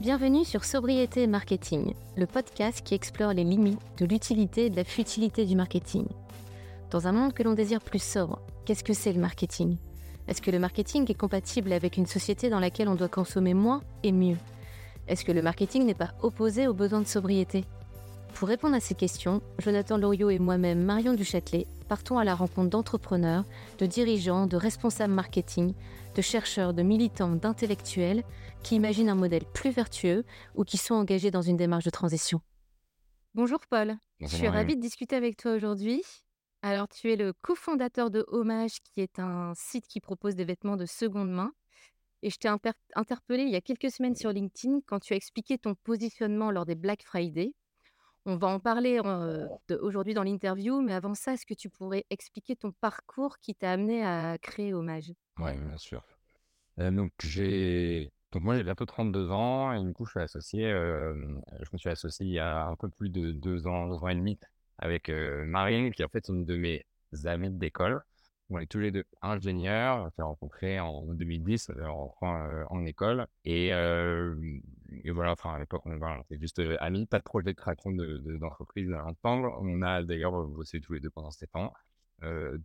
Bienvenue sur Sobriété Marketing, le podcast qui explore les limites de l'utilité et de la futilité du marketing. Dans un monde que l'on désire plus sobre, qu'est-ce que c'est le marketing? Est-ce que le marketing est compatible avec une société dans laquelle on doit consommer moins et mieux? Est-ce que le marketing n'est pas opposé aux besoins de sobriété? Pour répondre à ces questions, Jonathan Loriot et moi-même, Marion Duchâtelet, partons à la rencontre d'entrepreneurs, de dirigeants, de responsables marketing, de chercheurs, de militants, d'intellectuels qui imaginent un modèle plus vertueux ou qui sont engagés dans une démarche de transition. Bonjour Paul, je suis ravie de discuter avec toi aujourd'hui. Alors tu es le cofondateur de Hommage qui est un site qui propose des vêtements de seconde main. Et je t'ai interpellé il y a quelques semaines sur LinkedIn quand tu as expliqué ton positionnement lors des Black Friday. On va en parler aujourd'hui dans l'interview, mais avant ça, est-ce que tu pourrais expliquer ton parcours qui t'a amené à créer Hommage Oui, bien sûr. donc, j'ai. Donc, moi, j'ai bientôt 32 ans et du coup, je suis associé. je me suis associé il y a un peu plus de deux ans, deux ans et demi avec Marine, qui en fait est une de mes amies d'école. On est tous les deux ingénieurs, on s'est rencontrés en 2010 en, en école. Et, et, voilà, enfin, à l'époque, on, était juste amis, pas de projet de création d'entreprise de, ensemble. On a d'ailleurs bossé tous les deux pendant 7 ans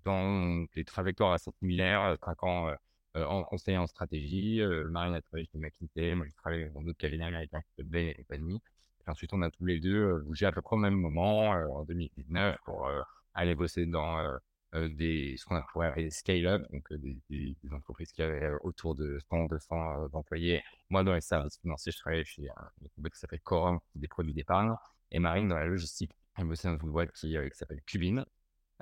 dans des trajectoires assez similaires, traquant en conseil en stratégie. Marine a travaillé chez McKinsey, moi j'ai travaillé dans d'autres cabinets américains, Bain et compagnie. Ensuite, on a tous les deux bougé à peu près au même moment, en 2019, pour aller bosser dans des, ce qu'on appelle scale-up, donc des, des, entreprises qui avaient autour de 100, 200 employés. Moi, dans les services financiers, je travaillais chez une boîte qui s'appelle Corum, des produits d'épargne, et Marine dans la logistique. Elle bossait dans une boîte qui, s'appelle Cubine.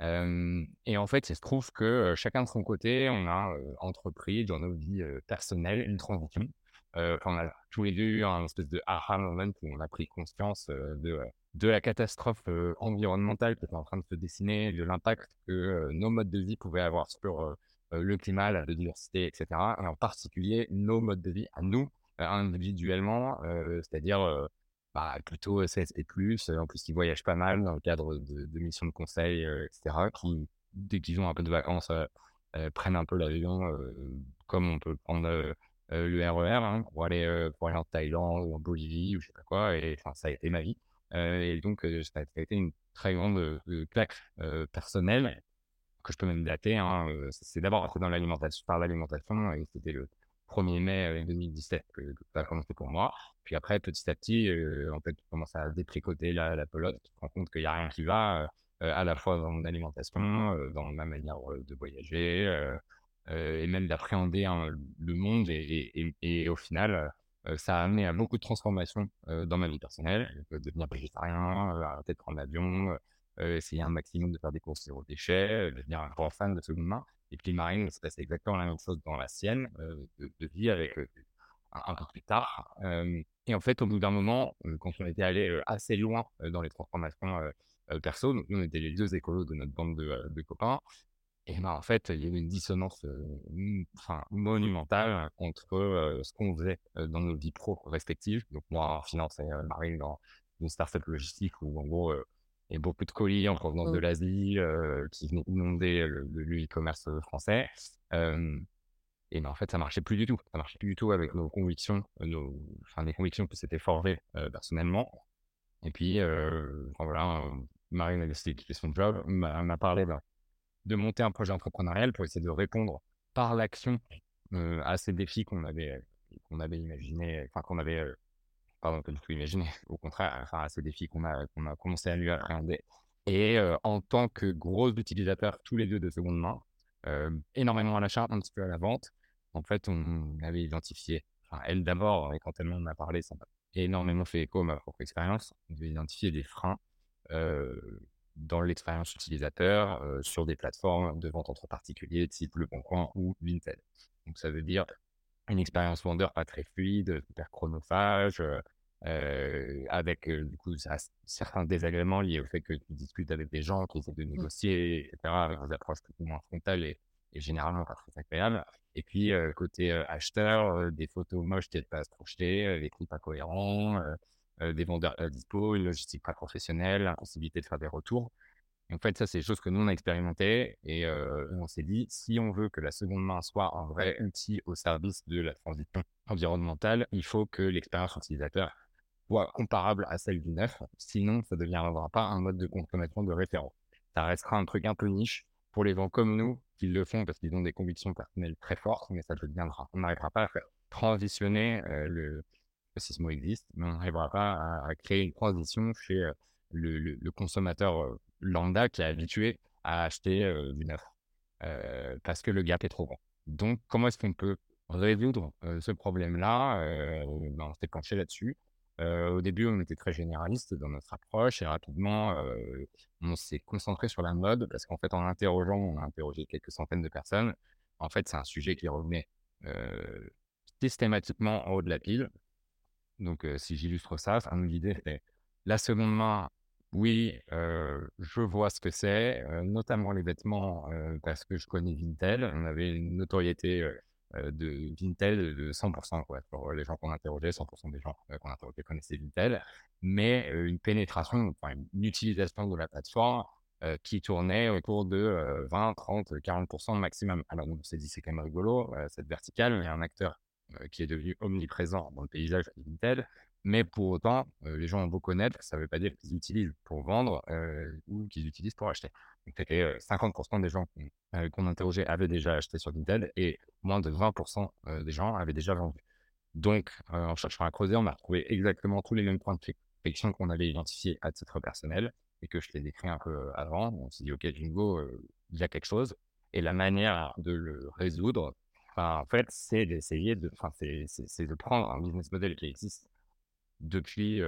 et en fait, il se trouve que chacun de son côté, on a entrepris dans nos vies personnelles une transition. on a tous les deux eu un espèce de aha moment où on a pris conscience de de la catastrophe environnementale qui était en train de se dessiner, de l'impact que nos modes de vie pouvaient avoir sur le climat, la biodiversité, etc. Et en particulier nos modes de vie à nous, individuellement, c'est-à-dire bah, plutôt CSP+, en plus ils voyagent pas mal dans le cadre de, missions de conseil, etc., qui, dès qu'ils ont un peu de vacances, prennent un peu l'avion, comme on peut prendre le RER, hein, pour, aller, pour aller en Thaïlande ou en Bolivie ou je sais pas quoi, et ça a été ma vie. Euh, et donc, euh, ça a été une très grande euh, claque personnelle que je peux même dater. Hein, c'est d'abord dans l'alimentation, par l'alimentation, et c'était le 1er mai 2017 que, ça a commencé pour moi. Puis après, petit à petit, en fait, tu commences à détricoter la, la pelote, tu te rends compte qu'il n'y a rien qui va, à la fois dans mon alimentation, dans ma manière de voyager, et même d'appréhender hein, le monde. Et, au final, ça a amené à beaucoup de transformations dans ma vie personnelle. devenir végétarien, arrêter de prendre l'avion, essayer un maximum de faire des courses zéro déchet, devenir un grand fan de seconde main. Et puis Marine, c'est passé exactement la même chose dans la sienne, de, de, vie avec un, peu plus tard. et en fait, au bout d'un moment, quand on était allé assez loin dans les transformations perso, nous on était les deux écolos de notre bande de, de copains, et ben, en fait, il y avait une dissonance enfin, monumentale entre ce qu'on faisait dans nos vies pro respectives. Donc, moi, en finance et Marine dans une startup logistique où, en gros, il y a beaucoup de colis en provenance de mmh. l'Asie qui venaient inonder le e-commerce français. et ben, en fait, ça marchait plus du tout. Ça marchait plus du tout avec nos convictions, nos, enfin, les convictions que c'était forgé personnellement. Et puis, voilà, Marine a décidé de quitter son job, m'a parlé de monter un projet entrepreneurial pour essayer de répondre par l'action à ces défis qu'on avait, qu'on avait imaginé, enfin qu'on avait, pardon, pas du tout imaginé, au contraire, enfin à ces défis qu'on a, qu'on a commencé à lui appréhender. Et en tant que gros utilisateurs tous les deux de seconde main, énormément à l'achat, un petit peu à la vente, en fait, on avait identifié, enfin elle d'abord, et quand elle m'en a parlé, ça m'a énormément fait écho à ma propre expérience, identifié des freins dans l'expérience utilisateur sur des plateformes de vente entre particuliers type Le Bon Coin ou Vinted. Donc ça veut dire une expérience vendeur pas très fluide, hyper chronophage, avec du coup certains désagréments liés au fait que tu discutes avec des gens qui essaient de mmh. négocier, etc., avec des approches plus moins frontales et, généralement pas très agréables. Et puis côté acheteur, des photos moches qui n'étaient pas à se projeter, des prix pas cohérents, des vendeurs à dispo, une logistique pas professionnelle, l'impossibilité de faire des retours. En fait, ça, c'est des choses que nous, on a expérimentées et on s'est dit, si on veut que la seconde main soit un vrai outil au service de la transition environnementale, il faut que l'expérience utilisateur soit comparable à celle du neuf. Sinon, ça ne deviendra pas un mode de consommation de référence. Ça restera un truc un peu niche pour les gens comme nous qui le font parce qu'ils ont des convictions personnelles très fortes, mais ça deviendra. On n'arrivera pas à faire transitionner le, si ce mot existe, mais on n'arrivera pas à, créer une transition chez le, consommateur lambda qui est habitué à acheter du neuf parce que le gap est trop grand. Donc, comment est-ce qu'on peut résoudre ce problème-là ben, On s'est penché là-dessus. au début, on était très généraliste dans notre approche et rapidement, on s'est concentré sur la mode parce qu'en fait, en interrogeant, on a interrogé quelques centaines de personnes. En fait, c'est un sujet qui revenait systématiquement en haut de la pile. Donc, si j'illustre ça, l'idée, c'est la seconde main. Oui, je vois ce que c'est, notamment les vêtements, parce que je connais Vinted. On avait une notoriété de Vinted de 100%. Quoi. Pour les gens qu'on interrogeait, 100% des gens qu'on interrogeait connaissaient Vinted. Mais une pénétration, enfin, une utilisation de la plateforme qui tournait autour de 20, 30, 40% maximum. Alors, on s'est dit, c'est quand même rigolo, cette verticale. Il y a un acteur qui est devenu omniprésent dans le paysage Vinted. Mais pour autant, euh, les gens ont beau connaître, ça ne veut pas dire qu'ils utilisent pour vendre euh, ou qu'ils utilisent pour acheter. Donc, 50% des gens qu'on interrogeait avaient déjà acheté sur Vinted et moins de 20% des gens avaient déjà vendu. Donc, en cherchant à creuser, on a retrouvé exactement tous les mêmes points de friction qu'on avait identifiés à titre personnel et que je t'ai décrit un peu avant. On s'est dit, OK, Jingo, il y a quelque chose. Et la manière de le résoudre, en fait, c'est d'essayer de, enfin, c'est de prendre un business model qui existe depuis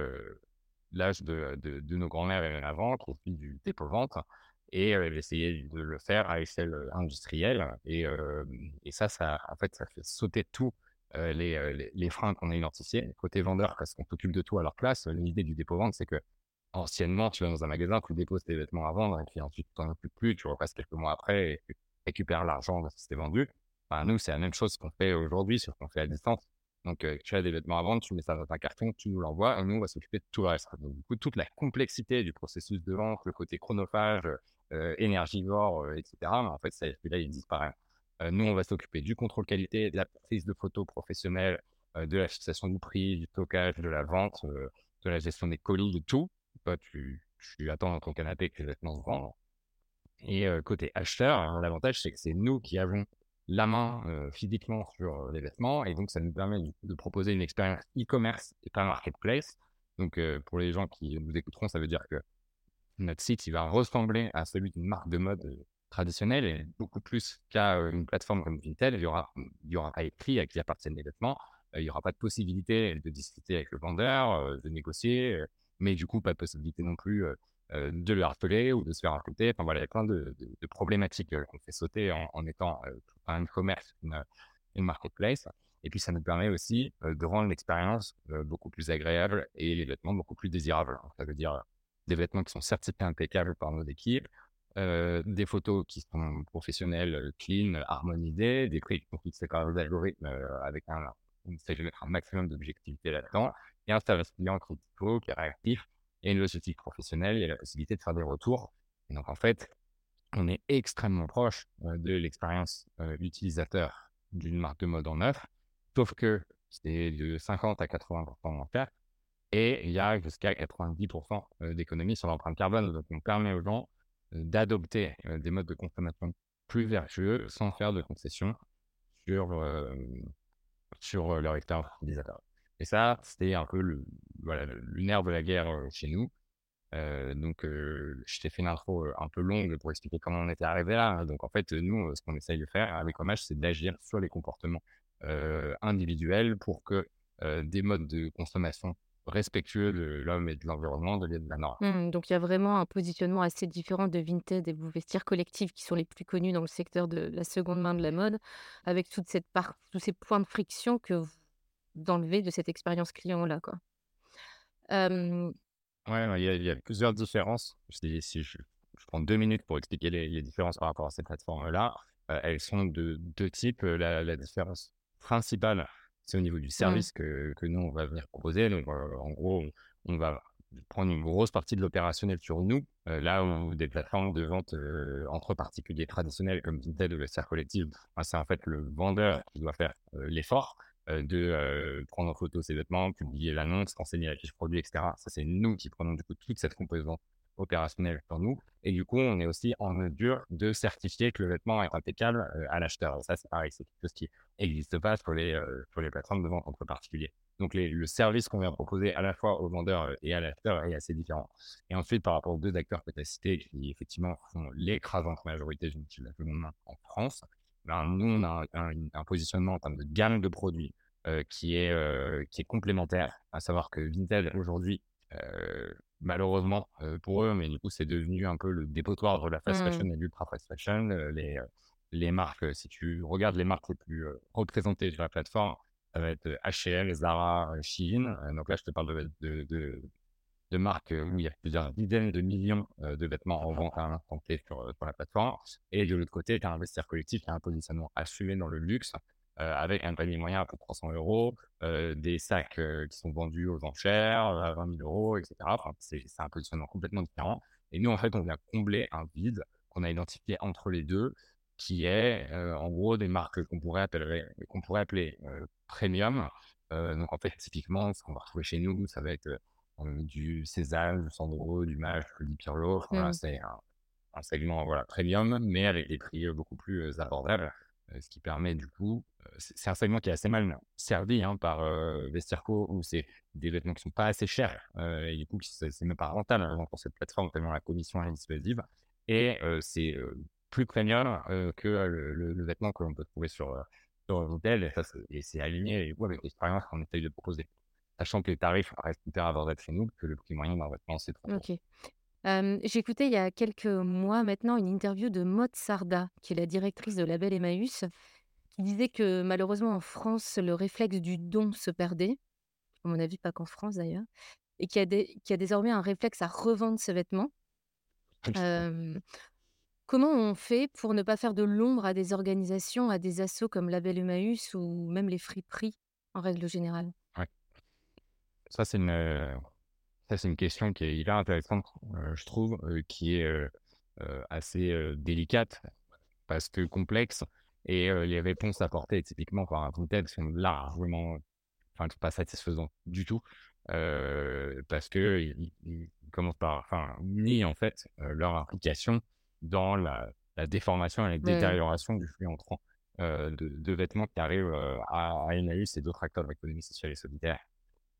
l'âge de, de, nos grands-mères et avant, qui est du dépôt-vente, et d'essayer de le faire à échelle industrielle. Et, et, ça, ça, en fait, ça fait sauter tous les, les, freins qu'on a identifiés. Côté vendeur, parce qu'on s'occupe de tout à leur place, l'idée du dépôt-vente, c'est que anciennement, tu vas dans un magasin, tu déposes tes vêtements à vendre, et puis ensuite, tu n'en occupes plus, tu repasses quelques mois après et tu récupères l'argent de ce qui vendu nous, c'est la même chose qu'on fait aujourd'hui, sur qu'on fait à distance. Donc, tu as des vêtements à vendre, tu mets ça dans un carton, tu nous l'envoies, et nous, on va s'occuper de tout le reste. Donc, du coup, toute la complexité du processus de vente, le côté chronophage, énergivore, etc., en fait, ça, là, il disparaît. nous, on va s'occuper du contrôle qualité, de la prise de photos professionnelles, de la fixation du prix, du stockage, de la vente, de la gestion des colis, de tout. Toi, tu, tu attends dans ton canapé que les vêtements se vendent. Et côté acheteur, hein, l'avantage, c'est que c'est nous qui avons la main physiquement sur les vêtements. Et donc, ça nous permet de proposer une expérience e-commerce et pas marketplace. Donc, pour les gens qui nous écouteront, ça veut dire que notre site, il va ressembler à celui d'une marque de mode traditionnelle et beaucoup plus qu'à une plateforme comme Vinted. Il y aura, il y aura pas écrit à qui appartiennent les vêtements. il n'y aura pas de possibilité de discuter avec le vendeur, de négocier, mais du coup, pas de possibilité non plus euh, de le harceler ou de se faire harceler. Enfin voilà, il y a plein de, problématiques euh, qu'on fait sauter en, étant euh, un commerce, une, marketplace. Et puis ça nous permet aussi de rendre l'expérience beaucoup plus agréable et les vêtements beaucoup plus désirables. Ça veut dire des vêtements qui sont certifiés impeccables par nos équipes, des photos qui sont professionnelles, clean, harmonisées, des prix qui sont fixés par les algorithmes avec un, un maximum d'objectivité là-dedans, et un service client qui est réactif et une logistique professionnelle, a la possibilité de faire des retours. Et donc, en fait, on est extrêmement proche de l'expérience utilisateur d'une marque de mode en neuf, sauf que c'est de 50 à 80% en faire, et il y a jusqu'à 90% d'économie sur l'empreinte carbone. Donc, on permet aux gens d'adopter des modes de consommation plus vertueux sans faire de concessions sur, sur leur expérience utilisateur. Et ça, c'était un peu le, voilà, nerf de la guerre chez nous. donc, je t'ai fait une intro un peu longue pour expliquer comment on était arrivé là. Donc, en fait, nous, ce qu'on essaye de faire avec Hommage, c'est d'agir sur les comportements individuels pour que des modes de consommation respectueux de l'homme et de l'environnement deviennent de la norme. Mmh, donc, il y a vraiment un positionnement assez différent de Vinted et vous vestiaires collectifs qui sont les plus connus dans le secteur de la seconde main de la mode, avec toute tous ces points de friction que vous d'enlever de cette expérience client-là, quoi. Ouais, il y a plusieurs différences. Si si je je prends deux minutes pour expliquer les différences par rapport à cette plateforme-là, elles sont de deux types. la différence principale, c'est au niveau du mmh. service que que nous, on va venir proposer. Donc, en gros, on va prendre une grosse partie de l'opérationnel sur nous, là où des plateformes de vente entre particuliers traditionnels comme Vinted ou le Cercle Collectif, ben, c'est en fait le vendeur qui doit faire l'effort de prendre en photo ses vêtements, publier l'annonce, renseigner la fiche produit, etc. Ça, c'est nous qui prenons du coup toute cette composante opérationnelle pour nous. Et du coup, on est aussi en mesure de certifier que le vêtement est impeccable à l'acheteur. Ça, c'est pareil, c'est quelque chose qui n'existe pas sur les, sur les plateformes de vente entre particuliers. Donc, le service qu'on vient proposer à la fois aux vendeurs et à l'acheteur est assez différent. Et ensuite, par rapport aux deux acteurs que tu as cités, qui effectivement font l'écrasante majorité du monde en France, ben, nous, on a un, positionnement en termes de gamme de produits qui, est, qui est complémentaire, à savoir que Vinted, aujourd'hui, malheureusement pour eux, mais du coup, c'est devenu un peu le dépotoir de la fast fashion mmh. et l'ultra fast fashion. les, les marques, si tu regardes les marques les plus représentées sur la plateforme, ça va être H&M, Zara, Shein. donc là, je te parle de, de, de, marques où il y a plusieurs dizaines de millions de vêtements en vente à un instant sur, la plateforme. Et de l'autre côté, tu as un vestiaire collectif qui a un positionnement assumé dans le luxe. avec un panier moyen à peu de 300 euros, des sacs qui sont vendus aux enchères à 20 000 euros, etc. c'est un positionnement complètement différent. Et nous, en fait, on vient combler un vide qu'on a identifié entre les deux qui est en gros des marques qu'on pourrait appeler, qu'on pourrait appeler premium. donc en fait, typiquement, ce qu'on va retrouver chez nous, ça va être du César, du Sandro, du Mage, du Pirlo. Voilà, mmh. c'est un, segment voilà, premium, mais avec des prix beaucoup plus abordables. ce qui permet du coup, c'est un segment qui est assez mal servi hein, par Vestirco, où c'est des vêtements qui sont pas assez chers, et du coup, c'est même pas rentable hein, pour cette plateforme, tellement la commission est dissuasive. Et c'est plus premium que le, vêtement que l'on peut trouver sur, sur hôtel. Et, c'est aligné avec l'expérience qu'on essaye de proposer. Sachant que les tarifs restent hyper abordables chez nous, que le prix moyen d'un vêtement, c'est trop. Ok. Écouté il y a quelques mois maintenant une interview de Maud Sarda, qui est la directrice de Label Emmaüs, qui disait que malheureusement en France, le réflexe du don se perdait. À mon avis, pas qu'en France d'ailleurs. Et qui a, qui a désormais un réflexe à revendre ses vêtements. Comment on fait pour ne pas faire de l'ombre à des organisations, à des assos comme Label Emmaüs ou même les friperies en règle générale? Ça, c'est une, ça, c'est une question qui est hyper intéressante, je trouve, qui est assez délicate parce que complexe et les réponses apportées typiquement par un contexte sont largement, enfin, pas satisfaisantes du tout parce que ils, commencent par, enfin, nier en fait leur implication dans la, déformation et la détérioration du flux entrant euh, de, vêtements qui arrivent euh, à, à et d'autres acteurs de l'économie sociale et solidaire.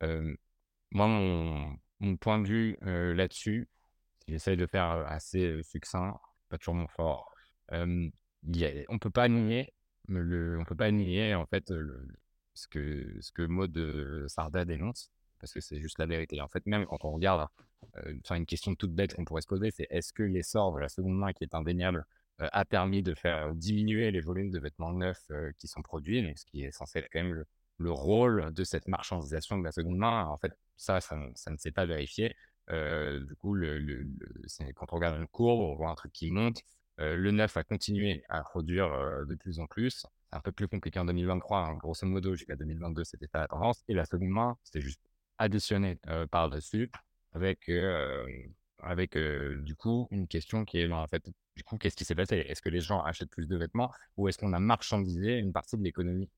Moi, mon, point de vue là-dessus, j'essaie de faire assez succinct, pas toujours mon fort. on peut pas nier, on peut pas nier en fait ce que ce que Maud Sarda dénonce, parce que c'est juste la vérité. En fait, même quand on regarde euh, une question toute bête qu'on pourrait se poser, c'est est-ce que l'essor de la seconde main, qui est indéniable, a permis de faire diminuer les volumes de vêtements neufs qui sont produits, ce qui est censé être quand même le, rôle de cette marchandisation de la seconde main. En fait, ça, ça, ne s'est pas vérifié. du coup, le, quand on regarde une courbe, on voit un truc qui monte. le neuf a continué à produire de plus en plus. C'est un peu plus compliqué en 2023. Hein. Grosso modo, jusqu'à 2022, c'était pas la tendance. Et la seconde main, c'était juste additionné par-dessus avec, avec du coup une question qui est en fait, du coup, qu'est-ce qui s'est passé? Est-ce que les gens achètent plus de vêtements ou est-ce qu'on a marchandisé une partie de l'économie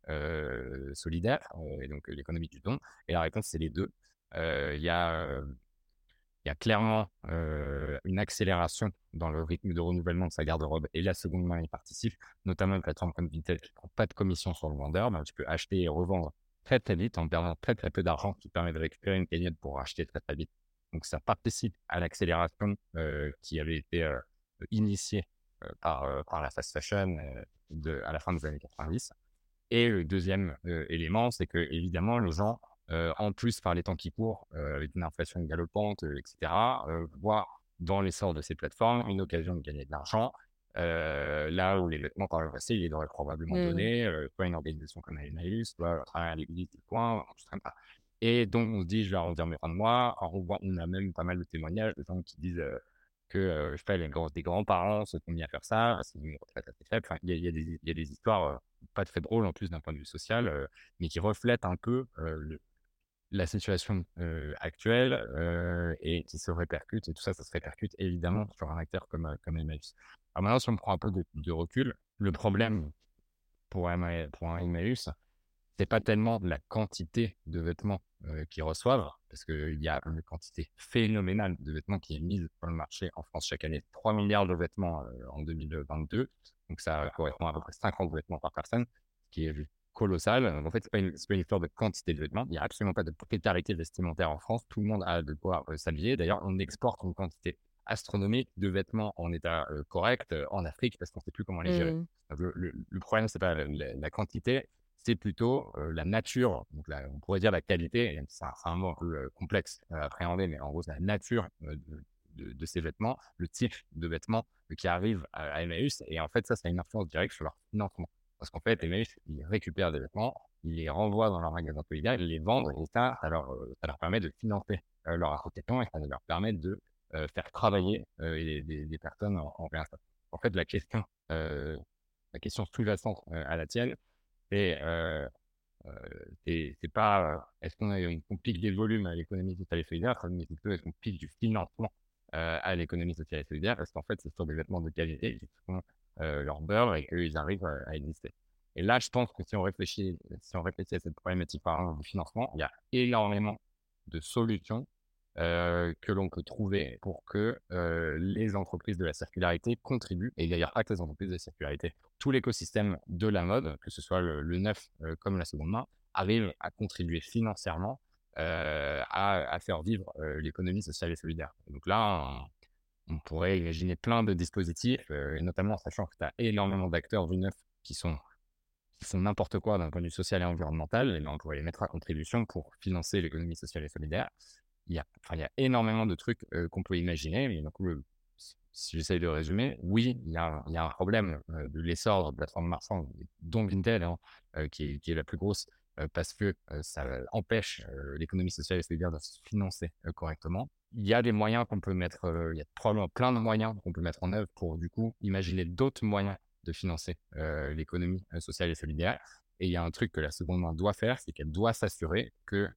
solidaire et donc l'économie du don? Et la réponse, c'est les deux. Il y a y a clairement une accélération dans le rythme de renouvellement de sa garde-robe et la seconde main y participe, notamment une plateforme comme Vinted qui ne prend pas de commission sur le vendeur, mais tu peux acheter et revendre très très vite en perdant très très peu d'argent qui permet de récupérer une cagnotte pour acheter très très vite. Donc ça participe à l'accélération qui avait été initiée par, par la fast fashion de, à la fin des années 90. Et le deuxième élément, c'est que évidemment les gens, en plus par les temps qui courent, avec une inflation galopante, etc., voient dans l'essor de ces plateformes une occasion de gagner de l'argent. là où les vêtements par le passé, ils auraient probablement mmh. donnés, soit une organisation comme Emmaüs, soit à travers l'église du coin, pas. Et donc, on se dit, je vais arrondir mes fins de mois. On, a même pas mal de témoignages de gens qui disent que, je sais pas, les grands, des grands-parents se sont mis à faire ça, c'est une retraite assez faible. Enfin, il y, a, des, y a des histoires pas très drôles en plus d'un point de vue social, mais qui reflètent un peu le, la situation actuelle et qui se répercute, et tout ça, ça se répercute évidemment sur un acteur comme, comme Emmaüs. Alors maintenant, si on prend un peu de, recul, le problème pour un, pour un Emmaüs, c'est pas tellement la quantité de vêtements qu'ils reçoivent, parce qu'il y a une quantité phénoménale de vêtements qui est mise sur le marché en France chaque année. 3 milliards de vêtements en 2022, donc ça correspond à peu près 50 vêtements par personne, ce qui est colossal. En fait, ce n'est pas, une histoire de quantité de vêtements. Il n'y a absolument pas de propriétarité vestimentaire en France. Tout le monde a de quoi s'habiller. D'ailleurs, on exporte une quantité astronomique de vêtements en état correct en Afrique parce qu'on ne sait plus comment les gérer. Mmh. Le, problème, ce n'est pas la, quantité, c'est plutôt la nature. Donc on pourrait dire la qualité, c'est un, mot un peu complexe à appréhender, mais en gros, c'est la nature de, ces vêtements, le type de vêtements qui arrivent à, à Emmaüs. Et en fait, ça, ça a une influence directe sur leur financement. Parce qu'en fait, Emmaüs, ils récupèrent des vêtements, ils les renvoient dans leur magasin solidaire, ils les vendent, et ça, ça leur, ça leur permet de financer leur association et ça leur permet de faire travailler des, personnes en, en En fait, la question, la question sous-jacente à la tienne, c'est c'est pas est-ce qu'on une complique des volumes à l'économie sociale et solidaire, mais plutôt est-ce qu'on pique du financement à l'économie sociale et solidaire, parce qu'en fait, c'est sur des vêtements de qualité qui sont leur beurre et qu'ils arrivent à exister. Et là, je pense que si on réfléchit, si on réfléchit à cette problématique par exemple du financement, il y a énormément de solutions que l'on peut trouver pour que les entreprises de la circularité contribuent, et d'ailleurs que les entreprises de la circularité, tout l'écosystème de la mode, que ce soit le, neuf comme la seconde main, arrive à contribuer financièrement à, faire vivre l'économie sociale et solidaire. Donc là, on, pourrait imaginer plein de dispositifs, notamment en sachant que tu as énormément d'acteurs du neuf qui sont qui n'importe quoi d'un point de vue social et environnemental, et ben, on pourrait les mettre à contribution pour financer l'économie sociale et solidaire il y a, il y a énormément de trucs qu'on peut imaginer. Coup, si j'essaye de résumer, oui, il y a, il y a un problème de l'essor de plateformes marchandes, dont Vinted, hein, qui, est, qui, est, la plus grosse, parce que ça empêche l'économie sociale et solidaire de se financer correctement. Il y a des moyens qu'on peut mettre, il y a probablement plein de moyens qu'on peut mettre en œuvre pour, du coup, imaginer d'autres moyens de financer l'économie sociale et solidaire. Et il y a un truc que la seconde main doit faire, c'est qu'elle doit s'assurer que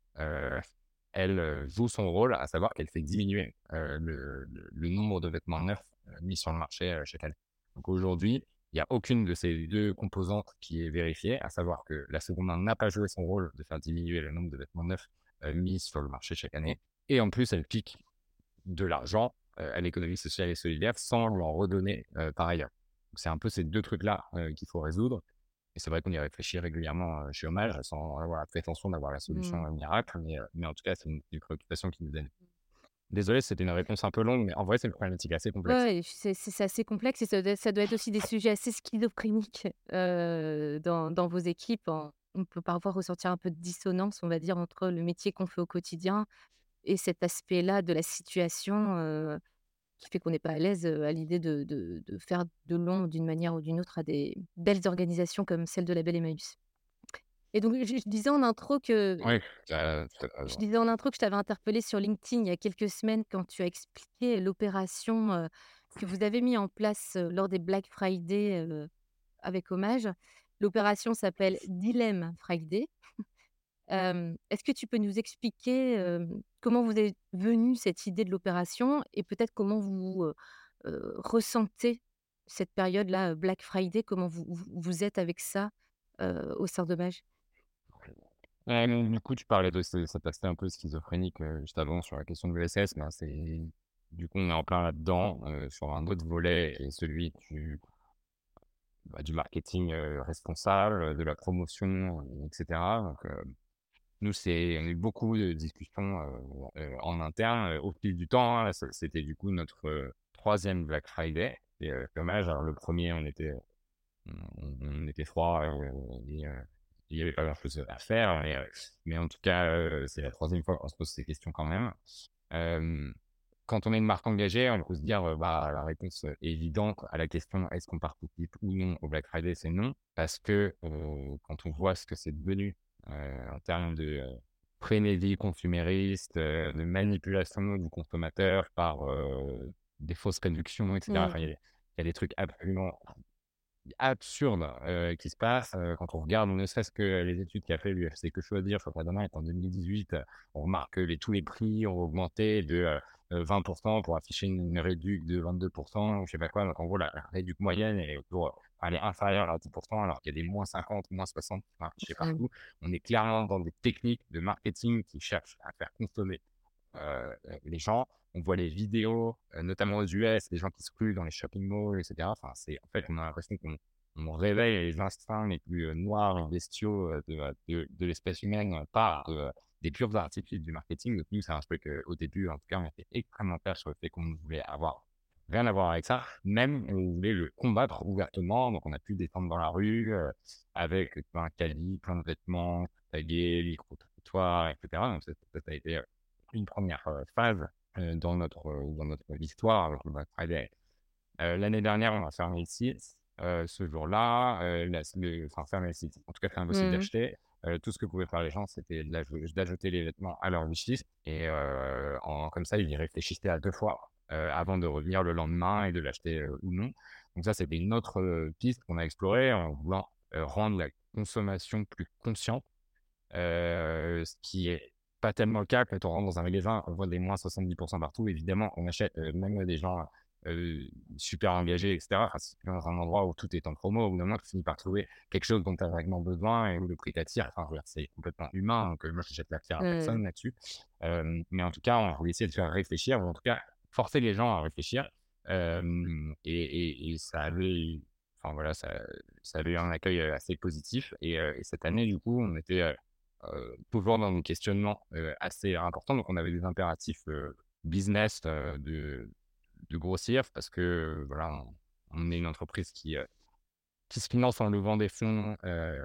elle joue son rôle, à savoir qu'elle fait diminuer le, nombre de vêtements neufs mis sur le marché chaque année. Donc aujourd'hui, il n'y a aucune de ces deux composantes qui est vérifiée, à savoir que la seconde main n'a pas joué son rôle de faire diminuer le nombre de vêtements neufs mis sur le marché chaque année. Et en plus, elle pique de l'argent à l'économie sociale et solidaire sans leur redonner par ailleurs. C'est un peu ces deux trucs-là qu'il faut résoudre. Et c'est vrai qu'on y réfléchit régulièrement chez Hommage, sans avoir la prétention d'avoir la solution mmh. miracle, mais, mais, en tout cas, c'est une, préoccupation qui nous donne. Désolé, c'était une réponse un peu longue, mais en vrai, c'est une problématique assez complexe. Oui, c'est assez complexe et ça doit, être aussi des sujets assez schizophréniques dans, dans, vos équipes. On peut parfois ressentir un peu de dissonance, on va dire, entre le métier qu'on fait au quotidien et cet aspect-là de la situation qui fait qu'on n'est pas à l'aise à l'idée de, de, de, faire de long d'une manière ou d'une autre à des belles organisations comme celle de la Belle Emmaüs. Et donc, je, disais en intro que. Oui, je disais en intro que je t'avais interpellé sur LinkedIn il y a quelques semaines quand tu as expliqué l'opération que vous avez mis en place lors des Black Friday avec hommage. L'opération s'appelle Dilemme Friday. Est-ce que tu peux nous expliquer comment vous est venue cette idée de l'opération et peut-être comment vous ressentez cette période-là, Black Friday, comment vous, vous êtes avec ça au sein de Mage? Du coup, tu parlais de cet aspect un peu schizophrénique juste avant sur la question de l'ESS. Ben, c'est, du coup, on est en plein là-dedans sur un autre volet et celui du, bah, du marketing responsable, de la promotion, etc. Donc, nous, c'est, on a eu beaucoup de discussions en interne au fil du temps. Hein. c'était du coup notre troisième Black Friday. C'est dommage. Alors, le premier, on était, on, était froid et il n'y avait pas grand-chose à faire. Mais, en tout cas, c'est la troisième fois qu'on se pose ces questions quand même. quand on est une marque engagée, on peut se dire bah, la réponse évidente à la question est-ce qu'on participe ou non au Black Friday, c'est non. Parce que quand on voit ce que c'est devenu en termes de frénésie consumériste, de manipulation du consommateur par des fausses réductions, etc. Mmh. il, y a, des trucs absolument absurde qui se passe quand on regarde, ne serait-ce que les études qu'a fait l'UFC Que Choisir, je crois demain, en 2018, on remarque que les, tous les prix ont augmenté de 20% pour afficher une, réduction de 22%, je sais pas quoi. Donc en gros, la, réduction moyenne est elle est inférieure à 10%, alors qu'il y a des moins 50, moins 60 je sais partout. On est clairement dans des techniques de marketing qui cherchent à faire consommer les gens. On voit les vidéos, notamment aux US, des gens qui se ruent dans les shopping malls, etc. Enfin, c'est, en fait, on a l'impression qu'on on réveille les instincts les plus noirs et bestiaux de, de, l'espèce humaine par des purs artifices du marketing. Donc, nous, c'est un truc qu'au début, en tout cas, on était extrêmement clair sur le fait qu'on voulait avoir rien à voir avec ça. Même, on voulait le combattre ouvertement. Donc, on a pu descendre dans la rue avec un caddie, plein de vêtements, tagués, micro-trottoirs, etc. Donc, ça, a été une première phase dans, notre, dans notre histoire avec le Black Friday. L'année dernière, on a fermé le site. ce jour-là, enfin, fermé le site. En tout cas, c'est impossible mmh d'acheter. Tout ce que pouvaient faire les gens, c'était d'ajouter les vêtements à leur wishlist. Et en, comme ça, ils y réfléchissaient à deux fois avant de revenir le lendemain et de l'acheter ou non. Donc ça, c'était une autre piste qu'on a explorée en voulant rendre la consommation plus consciente, ce qui est pas tellement le cas quand on rentre dans un magasin, on voit des moins 70% partout. Évidemment, on achète même des gens super engagés, etc. Enfin, dans un endroit où tout est en promo, d'un moment, tu finis par trouver quelque chose dont tu as vraiment besoin et où le prix t'attire. Enfin, c'est complètement humain. Donc, moi, je jette la pierre à personne là-dessus. mais en tout cas, on voulait essayer de faire réfléchir, ou en tout cas, forcer les gens à réfléchir. Et, et, ça avait, enfin voilà, ça, ça, avait eu un accueil assez positif. Et, cette année, du coup, on était toujours dans des questionnements assez importants. Donc, on avait des impératifs business de, de grossir parce que voilà, on, est une entreprise qui, qui se finance en levant des fonds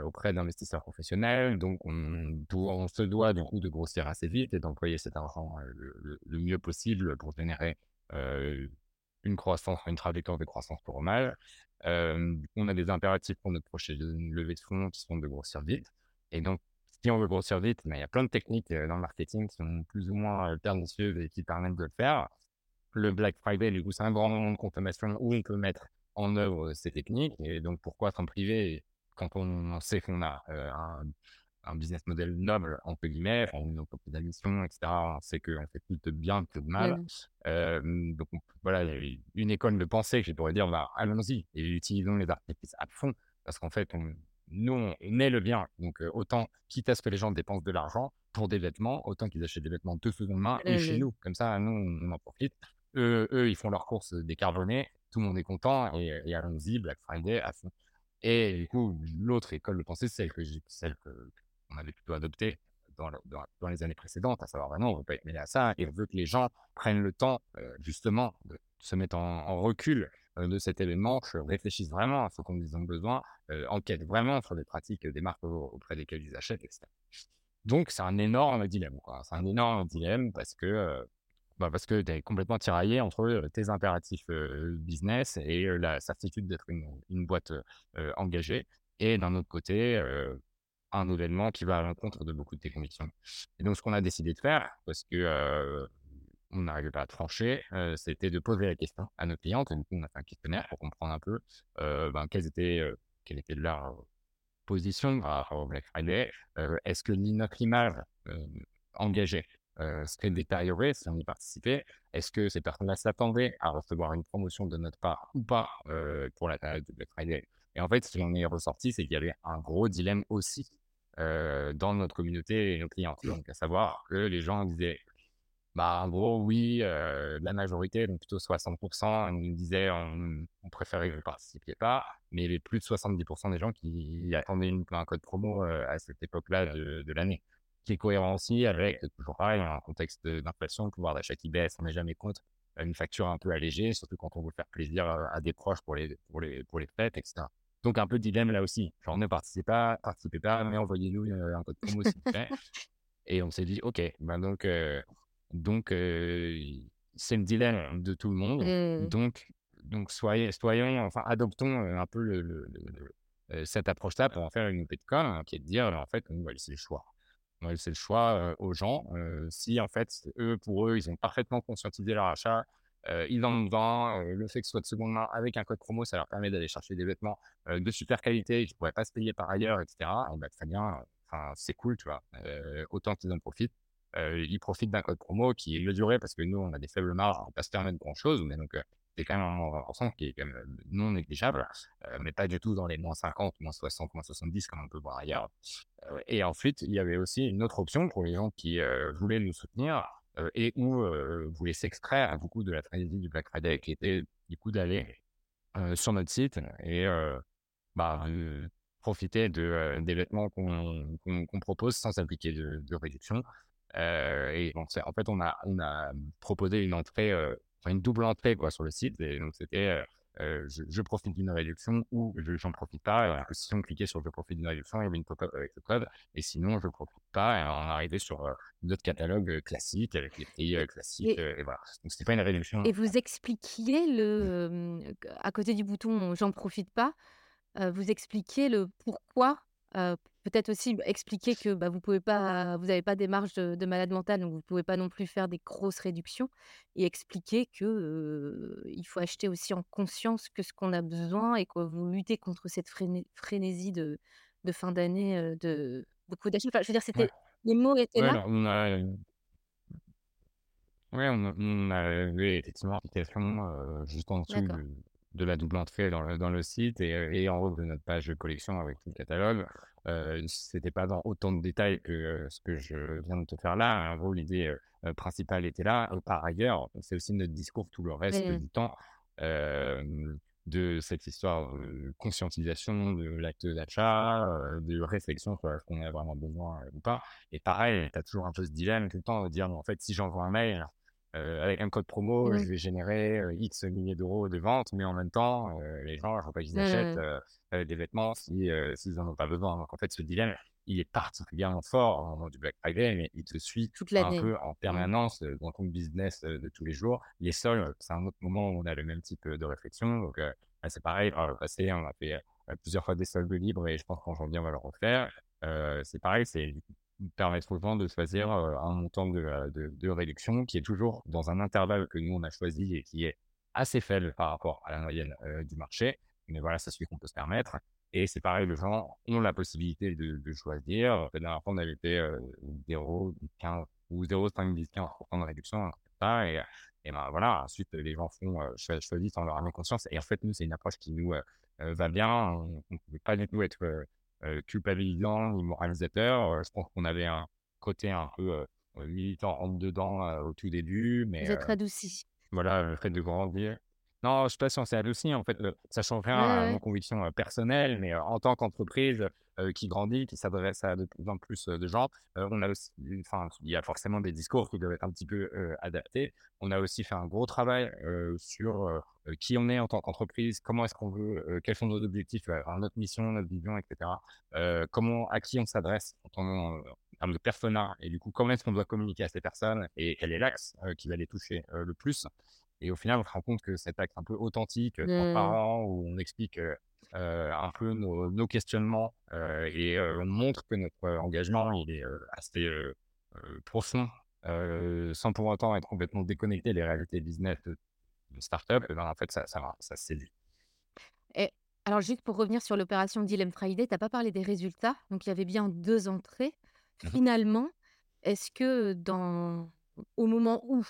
auprès d'investisseurs professionnels. Donc, on, on, se doit du coup de grossir assez vite et d'employer cet argent le, mieux possible pour générer une croissance, une trajectoire de croissance pour mal. on a des impératifs pour notre prochaine levée de fonds qui sont de grossir vite. Et donc, si on veut grossir vite, mais il y a plein de techniques dans le marketing qui sont plus ou moins pernicieuses et qui permettent de le faire. Le Black Friday, du coup, c'est un grand moment de consommation où on peut mettre en œuvre ces techniques. Et donc, pourquoi s'en priver? Quand on sait qu'on a un, un, business model noble, entre guillemets, une entreprise à mission, etc. On sait qu'on fait plus de bien que de mal. donc, voilà, une école de pensée que je pourrais dire, bah, allons-y et utilisons les artifices à fond. Parce qu'en fait, on, nous, on est le bien. Donc, autant, quitte à ce que les gens dépensent de l'argent pour des vêtements, autant qu'ils achètent des vêtements de seconde main et chez nous. Comme ça, nous, on, en profite. Eux, ils font leurs courses décarbonées. Tout le monde est content et, allons-y, Black Friday à fond. Et du coup, l'autre école de pensée, celle que celle qu'on avait plutôt adoptée dans, les années précédentes, à savoir, non, on ne veut pas être mêlé à ça et on veut que les gens prennent le temps, justement, de se mettre en recul de cet événement, réfléchissent vraiment à ce qu'on ils ont besoin, enquêtent vraiment sur les pratiques des marques auprès desquelles ils achètent, etc. Donc, c'est un énorme dilemme. C'est un énorme dilemme parce que, bah parce que tu es complètement tiraillé entre tes impératifs business et la certitude d'être une, boîte engagée. Et d'un autre côté, un événement qui va à l'encontre de beaucoup de tes convictions. Et donc, ce qu'on a décidé de faire, parce que on n'arrivait pas à trancher, c'était de poser la question à nos clientes. du coup, on a fait un questionnaire pour comprendre un peu quelles étaient, quelle était leur position au Black Friday. Est-ce que notre image engagée serait détériorée si on y participait Est-ce que ces personnes-là s'attendaient à recevoir une promotion de notre part ou pas pour la période de Black Friday Et en fait, ce qui en est ressorti, c'est qu'il y avait un gros dilemme aussi dans notre communauté et nos clients. Donc, à savoir que les gens disaient bah, en gros, oui, la majorité, donc plutôt 60%, nous disaient on, on préférait ne participiez pas, mais il y avait plus de 70% des gens qui attendaient un code promo à cette époque-là de, l'année, qui est cohérent aussi avec, toujours pareil, un contexte d'inflation, le pouvoir d'achat qui baisse, on n'est jamais contre une facture un peu allégée, surtout quand on veut faire plaisir à des proches pour les, pour les, pour les fêtes, etc. Donc un peu de dilemme là aussi, genre ne participez pas, participez pas, mais envoyez-nous un code promo s'il vous plaît. Et on s'est dit, ok, ben donc donc, c'est le dilemme de tout le monde. Mmh. Donc, donc soyez, soyons, enfin, adoptons un peu le, cette approche-là pour en faire une de com, hein, qui est de dire, en fait, va laisser le choix. On laisser le choix aux gens. si, en fait, eux, pour eux, ils ont parfaitement conscientisé leur achat, ils en ont besoin. le fait que ce soit de seconde main avec un code promo, ça leur permet d'aller chercher des vêtements de super qualité qui ne pourraient pas se payer par ailleurs, etc. Et bah, très bien, c'est cool, tu vois. autant qu'ils en profitent. ils profitent d'un code promo qui est durée parce que nous, on a des faibles marges, on ne peut pas se permettre grand-chose. Mais donc, c'est quand même un ensemble qui est non négligeable, mais pas du tout dans les moins 50, moins 60, moins 70 comme on peut voir ailleurs. et ensuite, il y avait aussi une autre option pour les gens qui voulaient nous soutenir et où voulaient s'extraire beaucoup de la tragédie du Black Friday, qui était du coup d'aller sur notre site et bah, profiter de, des vêtements qu'on propose sans appliquer de, réduction. et en fait, on a, on a proposé une entrée une double entrée quoi, sur le site. Et donc, c'était je, profite d'une réduction ou je n'en profite pas. Et si on cliquait sur je profite d'une réduction, il y avait une pop-up avec le code. Et sinon, je ne profite pas. Et on arrivait sur notre catalogue classique avec les prix classiques. Et, voilà. Donc, c'était pas une réduction. Et vous expliquiez le, à côté du bouton j'en profite pas, vous expliquiez le pourquoi peut-être aussi expliquer que bah, vous pouvez pas, vous n'avez pas des marges de, malade mental, donc vous ne pouvez pas non plus faire des grosses réductions, et expliquer que il faut acheter aussi en conscience que ce qu'on a besoin et que vous luttez contre cette frénésie de, de fin d'année de beaucoup d'achats. Enfin, je veux dire, c'était les mots étaient là. on a, ouais, on a, on a effectivement l'application juste en dessous de la double entrée dans le, dans le site et, et, en haut de notre page de collection avec tout le catalogue. Euh, C'était pas dans autant de détails que ce que je viens de te faire là. En gros, l'idée principale était là. par ailleurs, c'est aussi notre discours tout le reste du temps de cette histoire de conscientisation de l'acte d'achat, de réflexion sur ce qu'on a vraiment besoin ou pas. Et pareil, tu as toujours un peu ce dilemme tout le temps de dire, en fait, si j'envoie un mail, euh, avec un code promo, je vais générer X milliers d'euros de ventes, mais en même temps, les gens, je ne pas qu'ils achètent des vêtements s'ils si, n'en ont pas besoin. Donc en fait, ce dilemme, il est particulièrement fort au moment du Black Friday, mais il te suit Toute un peu en mmh. permanence dans ton business de tous les jours. Les soldes, c'est un autre moment où on a le même type de réflexion. Donc bah, c'est pareil, dans le passé, on a fait plusieurs fois des soldes libres et je pense qu'en janvier, on va le refaire. c'est pareil, c'est permettre aux gens de choisir un montant de, de, réduction qui est toujours dans un intervalle que nous, on a choisi et qui est assez faible par rapport à la moyenne du marché. Mais voilà, c'est celui qu'on peut se permettre. Et c'est pareil, les gens ont la possibilité de, de choisir. La dernière fois, on avait fait 0, 15 ou 0,5, 10, 15% de réduction. Ça, et, et ben voilà, ensuite, les gens font, choisissent en leur âme conscience. Et en fait, nous, c'est une approche qui nous va bien. On ne peut pas du tout être euh, culpabilisant ou moralisateur. Euh, je pense qu'on avait un côté un peu euh, militant en dedans au tout début. Mais, Vous êtes radouci. Voilà, le fait de grandir. Non, je ne sais pas si on s'est adouci. En fait, ça change rien à nos convictions personnelles, mais en tant qu'entreprise qui grandit, qui s'adresse à de plus en plus de gens, on a aussi, enfin, il y a forcément des discours qui doivent être un petit peu adaptés. On a aussi fait un gros travail sur qui on est en tant qu'entreprise, comment est-ce qu'on veut, quels sont nos objectifs, notre mission, notre vision, etc. comment, à qui on s'adresse en, en, termes de persona, et du coup, comment est-ce qu'on doit communiquer à ces personnes, et quel est l'axe qui va les toucher le plus. Et au final, on se rend compte que cet acte un peu authentique, mmh. transparent, où on explique un peu nos, questionnements et on montre que notre engagement il est assez profond, sans pour autant être complètement déconnecté des réalités business de, start-up, ben, en fait, ça, ça, ça séduit. Et alors, juste pour revenir sur l'opération Dilem Friday, tu n'as pas parlé des résultats. Donc, il y avait bien deux entrées. Mmh Finalement, est-ce que dans, au moment où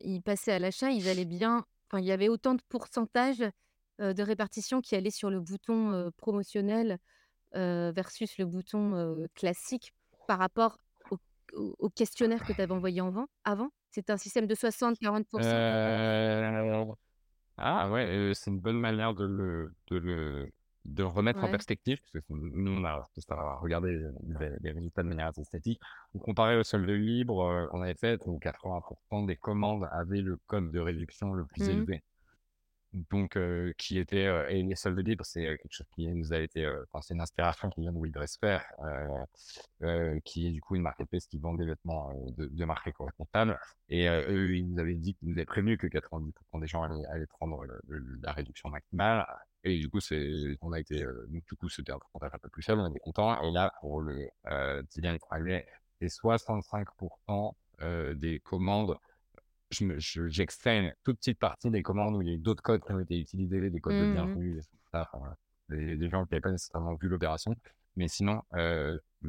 ils passaient à l'achat, ils allaient bien. Enfin, il y avait autant de pourcentage de répartition qui allait sur le bouton promotionnel versus le bouton classique par rapport au, questionnaire que tu avais envoyé avant. avant? C'est un système de 60-40%. Ah ouais, c'est une bonne manière de le, de le, de remettre en perspective, parce que nous, on a, regardé les, résultats de manière assez statique. On comparait au solde libre euh, qu'on avait fait, où 80% des commandes avaient le code de réduction le plus mmh élevé. Donc, euh, qui était, euh, et les soldes libres, c'est quelque chose qui nous a été, c'est une inspiration qui vient de Will qui est du coup une marketplace qui vend des vêtements de, de marque éco-responsable. Et eux, ils nous avaient dit qu'ils nous avaient prévenu que 90% des gens allaient, prendre la réduction maximale. Et du coup, c'est, on a été, euh, du coup, c'était un pourcentage un peu plus faible, on était content. Et là, pour le euh, Dylan c'est 65% euh, des commandes j'extrais une toute petite partie des commandes où il y a d'autres codes qui ont été utilisés, des codes de Mmh bienvenue, des, des, gens qui n'avaient pas nécessairement vu l'opération. Mais sinon,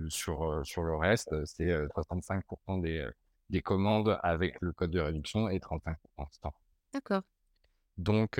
sur, sur le reste, c'est 65% des, des commandes avec le code de réduction et 35% temps. D'accord. Donc,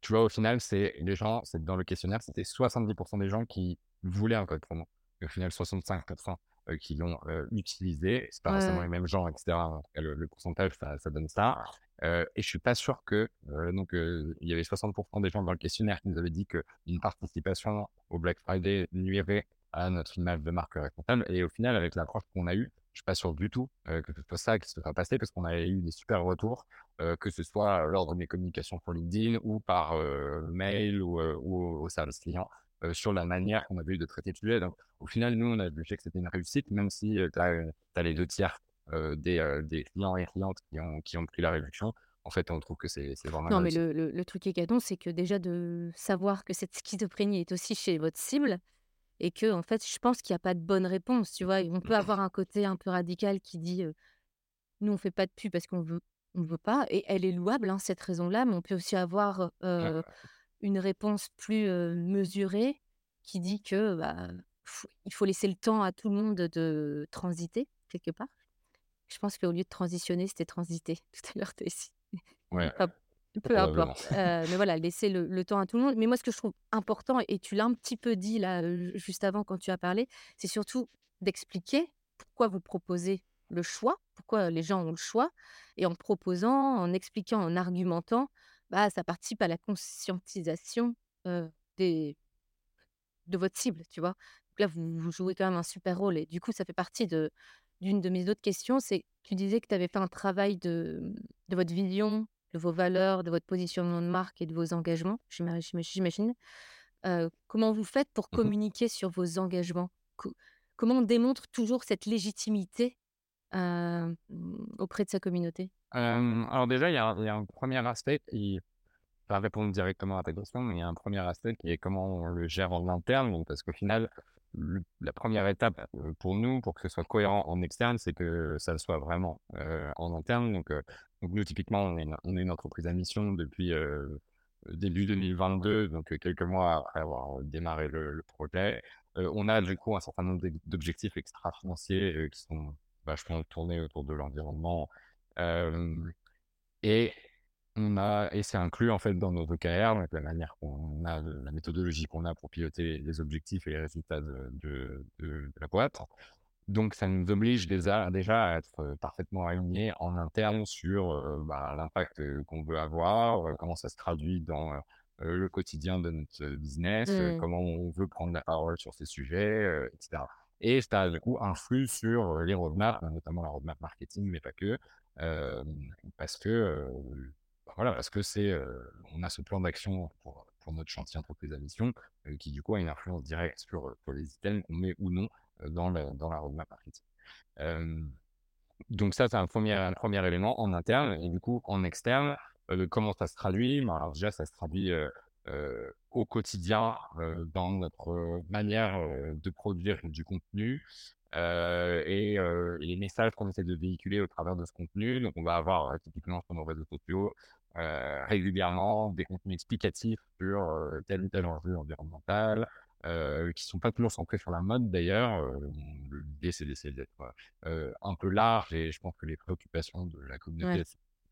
tu vois, au final, c'est les gens, c'est dans le questionnaire, c'était 70% des gens qui voulaient un code promo. au final, 65% qui l'ont utilisé. C'est pas forcément les mêmes gens, etc. Le, pourcentage, ça, donne ça. et je suis pas sûr que donc il y avait 60% des gens dans le questionnaire qui nous avaient dit qu'une participation au Black Friday nuirait à notre image de marque responsable. Et au final, avec l'approche qu'on a eue, je suis pas sûr du tout que ce soit ça qui se soit passé parce qu'on a eu des super retours, que ce soit lors de mes communications pour LinkedIn ou par mail ou, au service client sur la manière qu'on avait eu de traiter le sujet. Donc, au final, nous, on a jugé que c'était une réussite, même si tu as, les deux tiers des, des, clients et clientes qui ont, qui ont pris la réduction. En fait, on trouve que c'est vraiment. Non, mais le, le, le, truc c'est que déjà de savoir que cette schizophrénie est aussi chez votre cible, et que en fait, je pense qu'il n'y a pas de bonne réponse. Tu vois, on peut avoir un côté un peu radical qui dit nous on fait pas de pub parce qu'on veut, on veut pas, et elle est louable hein, cette raison-là, mais on peut aussi avoir une réponse plus mesurée qui dit que bah, il faut laisser le temps à tout le monde de transiter quelque part. Je pense qu'au lieu de transitionner, c'était transiter. Tout à l'heure, tu ici. Ouais. Peu importe. mais voilà, laisser le, temps à tout le monde. Mais moi, ce que je trouve important, et tu l'as un petit peu dit là, juste avant quand tu as parlé, c'est surtout d'expliquer pourquoi vous proposez le choix, pourquoi les gens ont le choix. Et en proposant, en expliquant, en argumentant, bah, ça participe à la conscientisation des, de votre cible, tu vois. Donc là, vous, vous, jouez quand même un super rôle. Et du coup, ça fait partie de d'une de mes autres questions. C'est tu disais que tu avais fait un travail de, de votre vision de vos valeurs, de votre positionnement de marque et de vos engagements, j'imagine. Euh, comment vous faites pour mmh communiquer sur vos engagements? Comment on démontre toujours cette légitimité euh, auprès de sa communauté? Alors déjà, il y, a un premier aspect qui va répondre directement à ta question, mais il y a un premier aspect qui est comment on le gère en interne, parce qu'au final, la première étape pour nous, pour que ce soit cohérent en externe, c'est que ça soit vraiment en interne. Donc, nous, typiquement, on est, une, entreprise à mission depuis début 2022, donc quelques mois après avoir démarré le, projet. on a du coup un certain nombre d'objectifs extra-financiers qui sont vachement tournés autour de l'environnement. et on a, et c'est inclus en fait dans nos OKR, donc la manière qu'on a, la méthodologie qu'on a pour piloter les objectifs et les résultats de, la boîte. Donc ça nous oblige déjà, déjà à être parfaitement alignés en interne sur bah, l'impact qu'on veut avoir, comment ça se traduit dans le quotidien de notre business, mmh. comment on veut prendre la parole sur ces sujets, etc. Et ça du coup influe sur les roadmaps, notamment la roadmap marketing, mais pas que, parce que voilà, parce que c'est, on a ce plan d'action pour, pour, notre chantier entreprise à mission qui, du coup, a une influence directe sur, les items qu'on met ou non dans, la, dans la roadmap marketing. donc, ça, c'est un premier, élément en interne. Et du coup, en externe, comment ça se traduit? Ben, Alors, déjà, ça se traduit au quotidien dans notre manière de produire du contenu. et, les messages qu'on essaie de véhiculer au travers de ce contenu. Donc, on va avoir typiquement sur nos réseaux sociaux euh, régulièrement des contenus explicatifs sur euh, tel ou tel enjeu environnemental, euh, qui sont pas toujours centrés sur la mode d'ailleurs. L'idée, c'est d'essayer d'être un peu large et je pense que les préoccupations de la communauté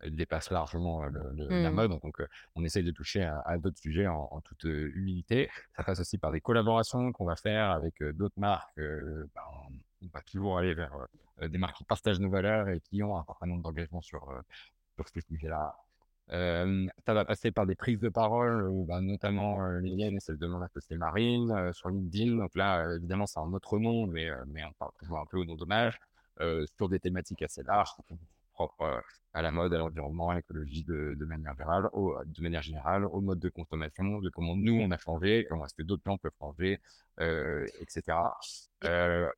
dépassent largement la mmh. mode. Donc, on essaye de toucher à, d'autres sujets en, toute humilité. Ça passe aussi par des collaborations qu'on va faire avec d'autres marques. Ben, on va toujours aller vers des marques qui partagent nos valeurs et qui ont un certain nombre d'engagements sur, sur ces ça va passer par des prises de parole, bah, notamment les miennes et celles de mon associé Marine sur LinkedIn. Donc là, évidemment, c'est un autre nom, mais, mais on parle toujours un peu au nom d'hommage sur des thématiques assez larges, propres à la mode, à l'environnement, à l'écologie de, de, manière générale, au, de manière générale, au mode de consommation, de comment nous on a changé, comment est-ce que d'autres gens peuvent changer, etc.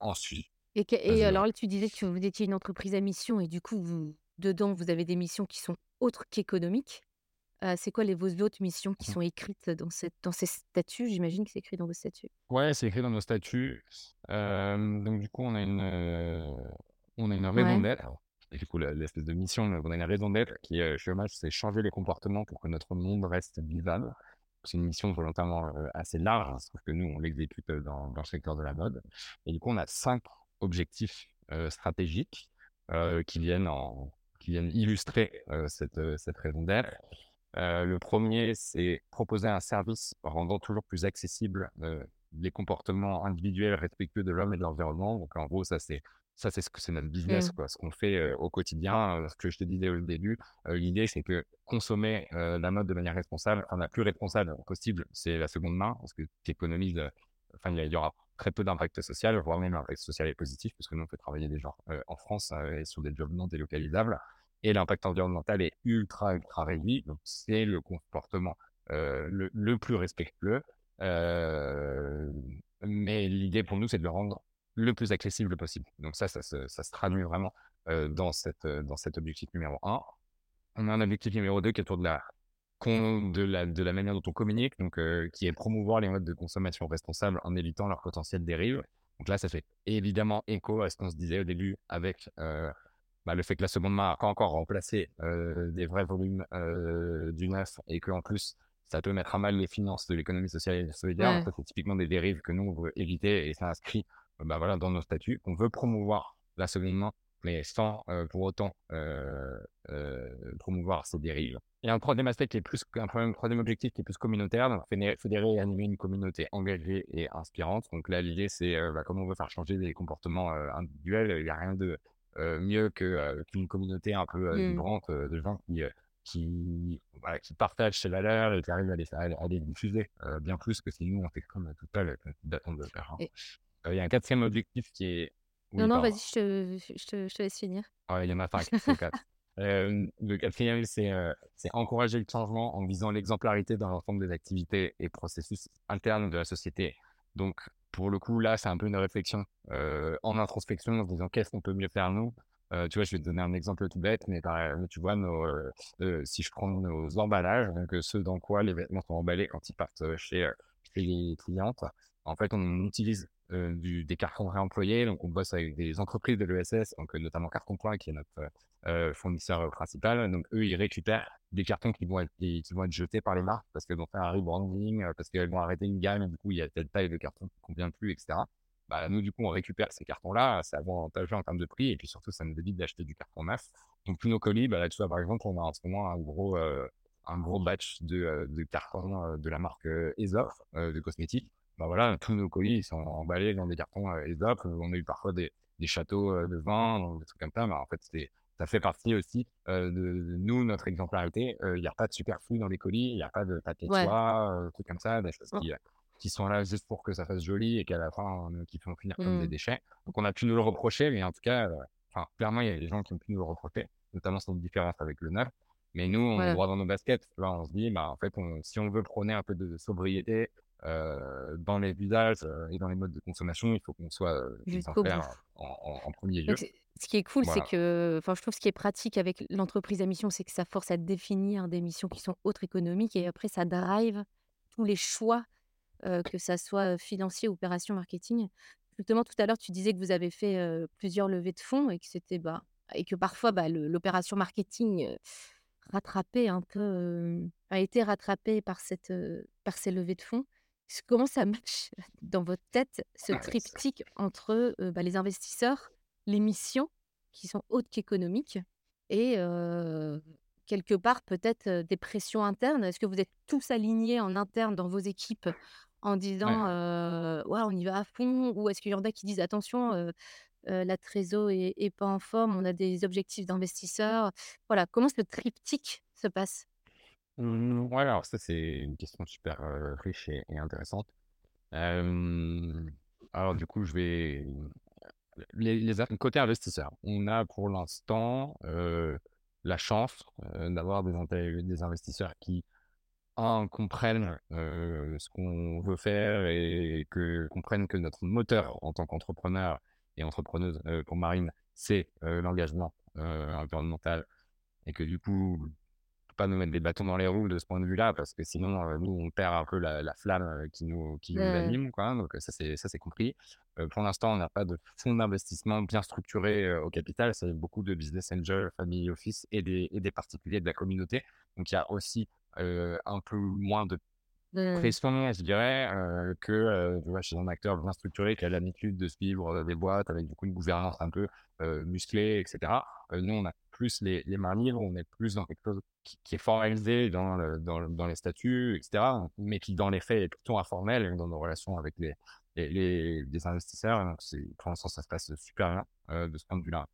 ensuite. Et, et alors, tu disais que vous étiez une entreprise à mission et du coup, vous, dedans, vous avez des missions qui sont autres qu'économiques. c'est quoi les, vos autres missions qui mmh. sont écrites dans, cette, dans ces statuts? J'imagine que c'est écrit dans vos statuts. Ouais, c'est écrit dans nos statuts. donc, du coup, on a une, on a une raison d'être. et du coup, l'espèce de mission, on a une raison d'être qui chez Hommage, c'est changer les comportements pour que notre monde reste vivable. C'est une mission volontairement assez large, hein, sauf que nous, on l'exécute dans, dans, le secteur de la mode. Et du coup, on a cinq objectifs stratégiques qui, viennent en, qui viennent illustrer cette, cette raison d'être. le premier, c'est proposer un service rendant toujours plus accessible les comportements individuels respectueux de l'homme et de l'environnement. Donc, en gros, ça, c'est ça, c'est ce que c'est notre business, mmh. quoi. Ce qu'on fait au quotidien, ce que je te disais au début. L'idée, c'est que consommer la mode de manière responsable, enfin, la plus responsable possible, c'est la seconde main, parce que tu économises. Enfin, il y aura très peu d'impact social, voire même l'impact social est positif, parce que nous, on fait travailler des gens en France et sur des jobs non délocalisables. Et l'impact environnemental est ultra, ultra réduit. Donc, c'est le comportement le, le, plus respectueux. mais l'idée pour nous, c'est de le rendre le plus accessible possible. Donc ça, ça, se, traduit vraiment dans, cette, dans cet objectif numéro un. On a un objectif numéro deux qui est autour de la, de la, de la manière dont on communique, donc, qui est promouvoir les modes de consommation responsables en évitant leur potentiel dérive. Donc là, ça fait évidemment écho à ce qu'on se disait au début avec bah, le fait que la seconde main n'a pas encore remplacé des vrais volumes du neuf et qu'en plus, ça peut mettre à mal les finances de l'économie sociale et solidaire. c'est typiquement des dérives que nous, on veut éviter et ça inscrit bah, voilà, dans nos statuts. On veut promouvoir la seconde main, mais sans pour autant promouvoir ces dérives. Et un troisième aspect qui est plus, un troisième objectif qui est plus communautaire, donc fédérer et animer une communauté engagée et inspirante. Donc là, l'idée, c'est bah, comment on veut faire changer des comportements individuels. Il n'y a rien de mieux qu'une communauté un peu mmh. vibrante de gens qui qui, qui partagent ces valeurs et qui arrivent à les, à les diffuser bien plus que si nous on fait comme tout l'heure d'attendre de faire. Hein. Il y a un quatrième objectif qui est. non, non, vas-y, je te, je, te, je te, laisse finir. Ah, il y en a cinq, quatre. le quatrième, c'est encourager le changement en visant l'exemplarité dans l'ensemble des activités et processus internes de la société. Donc, pour le coup, là, c'est un peu une réflexion en introspection en se disant qu'est-ce qu'on peut mieux faire nous? tu vois, je vais te donner un exemple tout bête, mais tu vois, nos, si je prends nos emballages, donc ceux dans quoi les vêtements sont emballés quand ils partent chez, chez les clientes, en fait, on utilise des cartons réemployés. Donc, on bosse avec des entreprises de l'ESS, donc notamment Carton Point, qui est notre fournisseur principal. Donc, eux, ils récupèrent des cartons qui vont être, jetés par les marques parce qu'elles vont faire un rebranding, parce qu'elles vont arrêter une gamme, du coup, il y a telle taille de carton qui ne convient plus, etc. Bah, nous, du coup, on récupère ces cartons-là, c'est avantageux en termes de prix, et puis surtout, ça nous évite d'acheter du carton neuf. Donc, tous nos colis, bah, là, tu vois, par exemple, on a en ce moment un gros, un gros batch de, cartons de la marque Aesop, de cosmétiques bah voilà, tous nos colis ils sont emballés dans des cartons euh. On a eu parfois des, des châteaux euh, de vin, des trucs comme ça. Mais en fait, ça fait partie aussi euh, de, nous, notre exemplarité. Il n'y a pas de superflu dans les colis, il n'y a pas de papier de soie, trucs comme ça, des choses qui, qui, sont là juste pour que ça fasse joli et qu'à la fin, qui font finir comme des mmh. déchets. Donc, on a pu nous le reprocher, mais en tout cas, enfin, clairement, il y a des gens qui ont pu nous le reprocher, notamment sur une différence avec le neuf. Mais nous, on est droit dans nos baskets. Là, on se dit, bah, en fait, si on veut prôner un peu de sobriété, euh, dans les usages euh, et dans les modes de consommation, il faut qu'on soit euh, en, en, premier lieu. ce qui est cool, c'est que, enfin, je trouve ce qui est pratique avec l'entreprise à mission, c'est que ça force à définir des missions qui sont autres économiques et après ça drive tous les choix, que ça soit financier, opération, marketing. Justement, tout à l'heure, tu disais que vous avez fait plusieurs levées de fonds et que c'était bah, et que parfois bah, l'opération marketing rattrapée un peu a été rattrapée par cette par ces levées de fonds. Comment ça marche dans votre tête, ce ah, triptyque entre bah, les investisseurs, les missions, qui sont autres qu'économiques, et quelque part peut-être des pressions internes? Est-ce que vous êtes tous alignés en interne dans vos équipes en disant ouais. on y va à fond Ou est-ce qu'il y en a qui disent attention, la trésor est, pas en forme, on a des objectifs d'investisseurs Voilà, comment ce triptyque se passe? Mmh, ouais, alors ça, c'est une question super riche et, intéressante. alors, du coup, je vais. Les, les côté investisseur, on a pour l'instant la chance d'avoir des, investisseurs qui, comprennent ce qu'on veut faire et comprennent que notre moteur en tant qu'entrepreneur et entrepreneuse pour Marine, c'est l'engagement environnemental et que du coup, pas nous mettre des bâtons dans les roues de ce point de vue-là, parce que sinon, nous, on perd un peu la, flamme qui nous, qui nous anime. Quoi, donc, ça, c'est, ça, c'est compris. pour l'instant, on n'a pas de fonds d'investissement bien structuré au capital. C'est beaucoup de business angels, family office et des, et des particuliers de la communauté. Donc, il y a aussi un peu moins de Mmh. pression, je dirais, que tu vois, chez un acteur bien structuré qui a l'habitude de suivre des boîtes avec du coup une gouvernance un peu musclée, etc. nous, on a plus les, les mains libres, on est plus dans quelque chose qui, est formalisé dans, dans, dans, les statuts, etc., mais qui, dans les faits, est plutôt informel dans nos relations avec les, les, les, investisseurs. Donc, pour l'instant, ça se passe super bien de ce point de vue-là.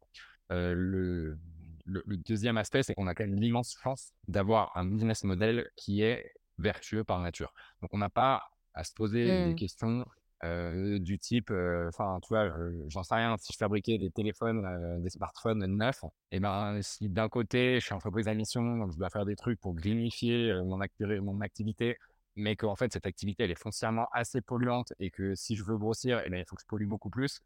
le, le, le, deuxième aspect, c'est qu'on a quand même l'immense chance d'avoir un business model qui est vertueux par nature. Donc, on n'a pas à se poser des mmh. Questions du type, enfin, tu vois, j'en sais rien, si je fabriquais des téléphones, des smartphones neufs, et ben, si d'un côté, je suis entreprise à mission, donc je dois faire des trucs pour grinifier mon, activité, mais qu'en fait, cette activité, elle est foncièrement assez polluante et que si je veux grossir, eh ben, il faut que je pollue beaucoup plus.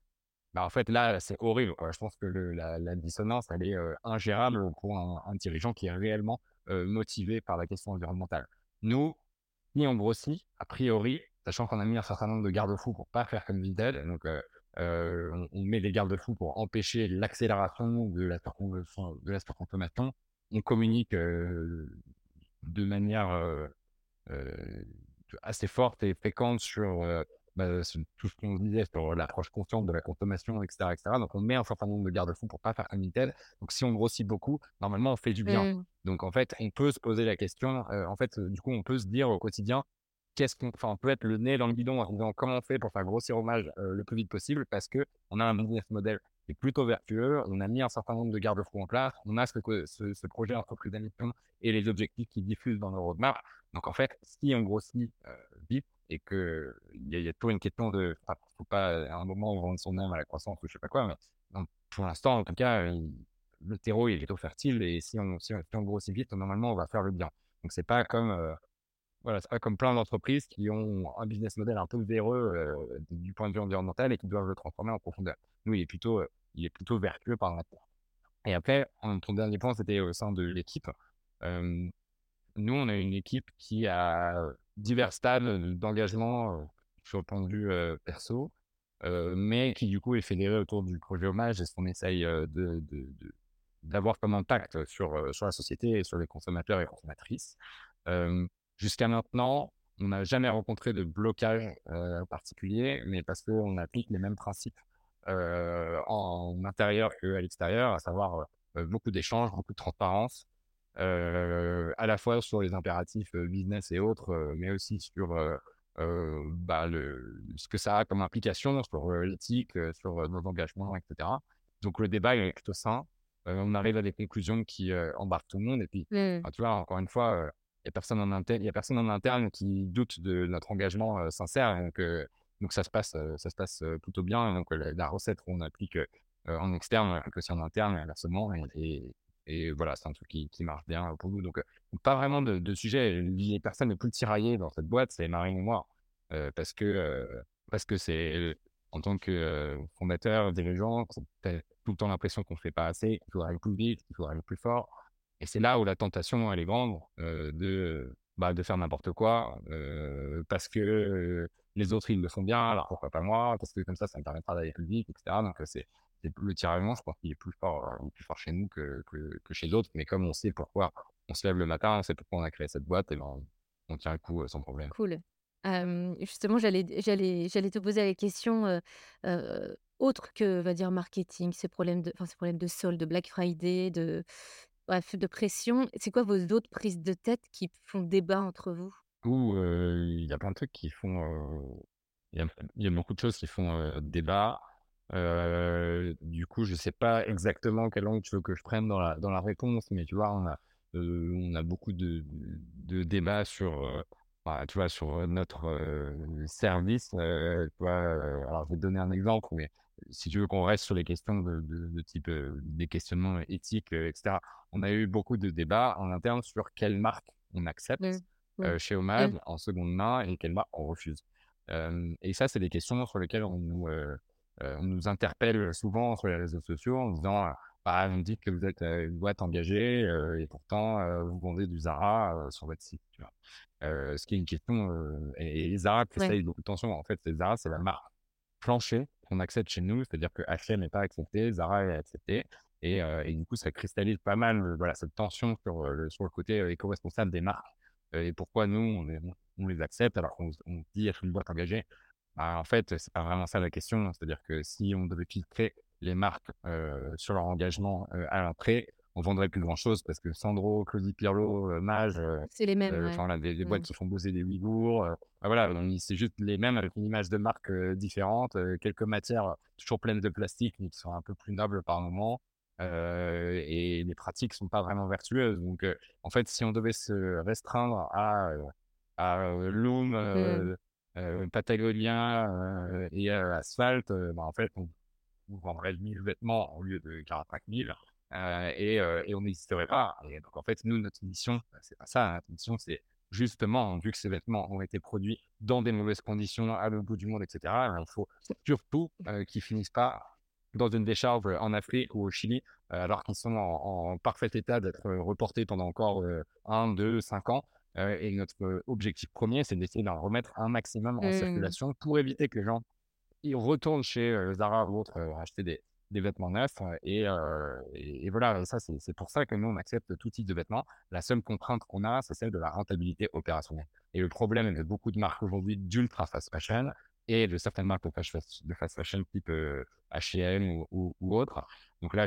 Bah, en fait, là, c'est horrible. Je pense que la, dissonance, elle est ingérable pour un, dirigeant qui est réellement motivé par la question environnementale. Nous, si on grossit, a priori, sachant qu'on a mis un certain nombre de garde-fous pour pas faire comme Vinted, donc on, met des garde-fous pour empêcher l'accélération de la de la surconsommation. On communique de manière assez forte et fréquente sur bah, tout ce qu'on disait sur l'approche consciente de la consommation, etc., etc. Donc, on met un certain nombre de garde-fous pour pas faire un Vinted. Donc, si on grossit beaucoup, normalement, on fait du bien. Mmh. Donc, en fait, on peut se poser la question. Euh, en fait, du coup, on peut se dire au quotidien, qu'est-ce qu'on, enfin, peut être le nez dans le bidon en disant comment on fait pour faire grossir hommage euh, le plus vite possible parce que on a un business model qui est plutôt vertueux. On a mis un certain nombre de garde-fous en place. On a ce, ce, ce projet entreprise d'émission et les objectifs qui diffusent dans nos roadmaps. Donc, en fait, si on grossit euh, vite, et que il y, a toujours une question de, enfin, faut pas à un moment vendre son âme à la croissance ou je sais pas quoi, mais pour l'instant, en tout cas, le terreau est plutôt fertile et si on, si on, grossit vite, normalement, on va faire le bien. Donc c'est pas comme, euh, voilà, c'est pas comme plein d'entreprises qui ont un business model un peu véreux euh, du point de vue environnemental et qui doivent le transformer en profondeur. Nous, il est plutôt, euh, il est plutôt vertueux par rapport. Et après, ton dernier point, c'était au sein de l'équipe. nous, on a une équipe qui a divers stades d'engagement sur le point de vue perso, mais qui du coup est fédéré autour du projet hommage et ce qu'on essaye d'avoir comme impact sur, sur la société et sur les consommateurs et consommatrices. Jusqu'à maintenant, on n'a jamais rencontré de blocage particulier, mais parce qu'on applique les mêmes principes en intérieur qu'à l'extérieur, à savoir beaucoup d'échanges, beaucoup de transparence, à la fois sur les impératifs business et autres, mais aussi sur bah, le, ce que ça a comme implication sur l'éthique, sur nos engagements, etc. Donc le débat est plutôt sain. on arrive à des conclusions qui embarquent tout le monde. Et puis, mmh. tu vois, encore une fois, a personne en interne, il a personne en interne qui doute de notre engagement sincère. Donc, donc ça se passe, ça se passe plutôt bien. Donc la, recette qu'on applique en externe, aussi en interne, inversement, et, et voilà, c'est un truc qui, marche bien pour nous. Donc, pas vraiment de, sujet. Les personnes les plus tiraillées dans cette boîte, c'est Marine et moi. parce que parce que c'est en tant que fondateur, dirigeant, as tout le temps l'impression qu'on ne fait pas assez, qu'il faudrait aller plus vite, qu'il faudrait aller plus fort. Et c'est là où la tentation, elle est grande de, bah, de faire n'importe quoi parce que les autres, ils le font bien, alors pourquoi pas moi? Parce que comme ça, ça me permettra d'aller plus vite, etc. Donc, c'est le tiraillement, je pense qu'il est plus fort, euh, plus fort chez nous que, que, que chez d'autres. Mais comme on sait pourquoi on se lève le matin, on sait pourquoi on a créé cette boîte, et ben, on tient le coup euh, sans problème. Cool. justement, j'allais, te poser la question euh, autre que, va dire, marketing, ces problèmes de, enfin, ces problèmes de solde, de Black Friday, de, bref, de pression. C'est quoi vos autres prises de tête qui font débat entre vous? Il y a plein de trucs qui font. Il y, a beaucoup de choses qui font débat du coup, je sais pas exactement quel angle tu veux que je prenne dans la, dans la réponse, mais tu vois, on a, on a beaucoup de, de débats sur, bah, tu vois, sur notre service. alors, je vais te donner un exemple, mais si tu veux qu'on reste sur les questions de, de, type des questionnements éthiques, etc., on a eu beaucoup de débats en interne sur quelle marque on accepte mmh. chez Homad mmh. en seconde main et quelle marque on refuse. et ça, c'est des questions sur lesquelles on nous on nous interpelle souvent sur les réseaux sociaux en disant bah, vous me dites que vous êtes une boîte engagée et pourtant vous vendez du Zara sur votre site. Tu vois. ce qui est une question. et, les Zara cristallise beaucoup de tension. En fait, les Zara, c'est la marque plancher qu'on accepte chez nous. C'est-à-dire que H&M n'est pas accepté, Zara est accepté. Et, et, du coup, ça cristallise pas mal voilà, cette tension sur, sur le côté éco-responsable des marques. et pourquoi nous, on, on, les accepte alors qu'on dit être une boîte engagée bah, En fait, c'est pas vraiment ça la question. C'est-à-dire que si on devait filtrer les marques sur leur engagement à l'entrée, on vendrait plus grand chose parce que Sandro, Claudie Pirlo, Mage, c'est les mêmes. Enfin, des, boîtes qui font bosser des Ouïghours. Bah, voilà, c'est juste les mêmes avec une image de marque différente, quelques matières toujours pleines de plastique mais qui sont un peu plus nobles par moment. et les pratiques sont pas vraiment vertueuses. Donc, en fait, si on devait se restreindre à, à Loom, mmh. Patagonia et Asphalt, bah, en fait, on, on vendrait 1000 vêtements au lieu de 45 000 euh, et, euh, et, on n'existerait pas. Et donc, en fait, nous, notre mission, bah, c'est pas ça. Hein. Notre mission, c'est justement, vu que ces vêtements ont été produits dans des mauvaises conditions, à l'autre bout du monde, etc., il faut surtout euh, qu'ils finissent pas dans une décharge en Afrique ou au Chili, alors qu'ils sont en, parfait état d'être reportés pendant encore un, deux, cinq ans. et notre objectif premier, c'est d'essayer d'en remettre un maximum en mmh. circulation pour éviter que les gens ils retournent chez Zara ou autre acheter des, des vêtements neufs. Et, et, voilà, ça, c'est pour ça que nous, on accepte tout type de vêtements. La seule contrainte qu'on a, c'est celle de la rentabilité opérationnelle. Et le problème avec beaucoup de marques aujourd'hui d'ultra fast fashion et de certaines marques de fast, fashion type H&M ou, ou, autre. Donc là,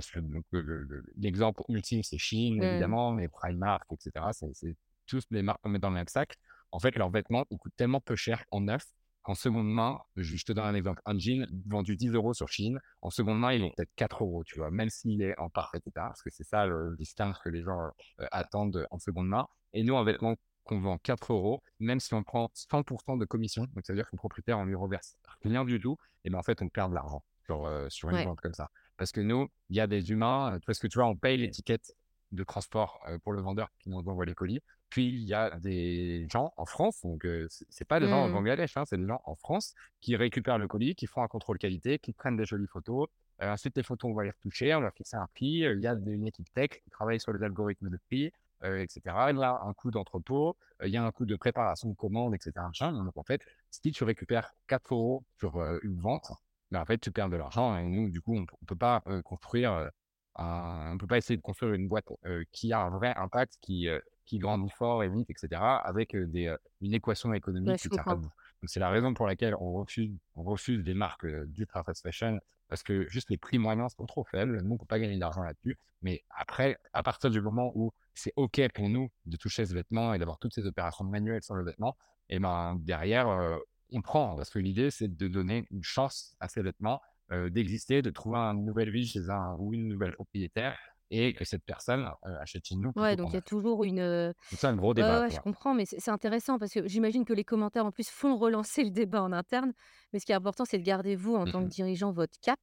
l'exemple ultime, c'est Shein, mmh. évidemment, mais Primark, etc. C'est tous les marques qu'on met dans le même sac. En fait, leurs vêtements, ils coûtent tellement peu cher en neuf en seconde main, je, te donne un exemple, un jean vendu 10 euros sur Chine, en seconde main, il est peut-être 4 euros, tu vois, même s'il est en parfait état, parce que c'est ça le distinct que les gens euh, attendent en seconde main. Et nous, un vêtement qu'on vend 4 euros, même si on prend 100% de commission, donc ça veut dire que le propriétaire, on lui reverse rien du tout, et bien en fait, on perd de l'argent sur, euh, sur une vente comme ça. Parce que nous, il y a des humains, euh, parce que tu vois, on paye l'étiquette de transport pour le vendeur qui nous envoie les colis. Puis il y a des gens en France, donc c'est pas des gens en mmh. Bangladesh, hein, c'est des gens en France qui récupèrent le colis, qui font un contrôle qualité, qui prennent des jolies photos. ensuite, les photos, on va les retoucher, on leur fixe un prix. Il y a une équipe tech qui travaille sur les algorithmes de prix, etc. Il y a un coût d'entrepôt, il y a un coût de préparation de commande, etc. Donc en fait, si tu récupères 4 euros sur une vente, ben, en fait, tu perds de l'argent. Et nous, du coup, on ne peut pas construire, on peut pas essayer de construire une boîte qui a un vrai impact, qui qui grandit fort et vite, etc., avec des, une équation économique qui tient Donc, c'est la raison pour laquelle on refuse, on refuse des marques d'ultra fast fashion parce que juste les prix moyens sont trop faibles. Nous, on ne peut pas gagner d'argent là-dessus. Mais après, à partir du moment où c'est OK pour nous de toucher ce vêtement et d'avoir toutes ces opérations manuelles sur le vêtement, et ben derrière, on prend. Parce que l'idée, c'est de donner une chance à ces vêtements d'exister, de trouver une nouvelle vie chez un ou une nouvelle propriétaire et que cette personne achète chez nous. Ouais, donc il y a toujours une. C'est un gros débat. Ouais, je comprends, mais c'est intéressant parce que j'imagine que les commentaires en plus font relancer le débat en interne. Mais ce qui est important, c'est de garder vous en tant que mmh dirigeant votre cap,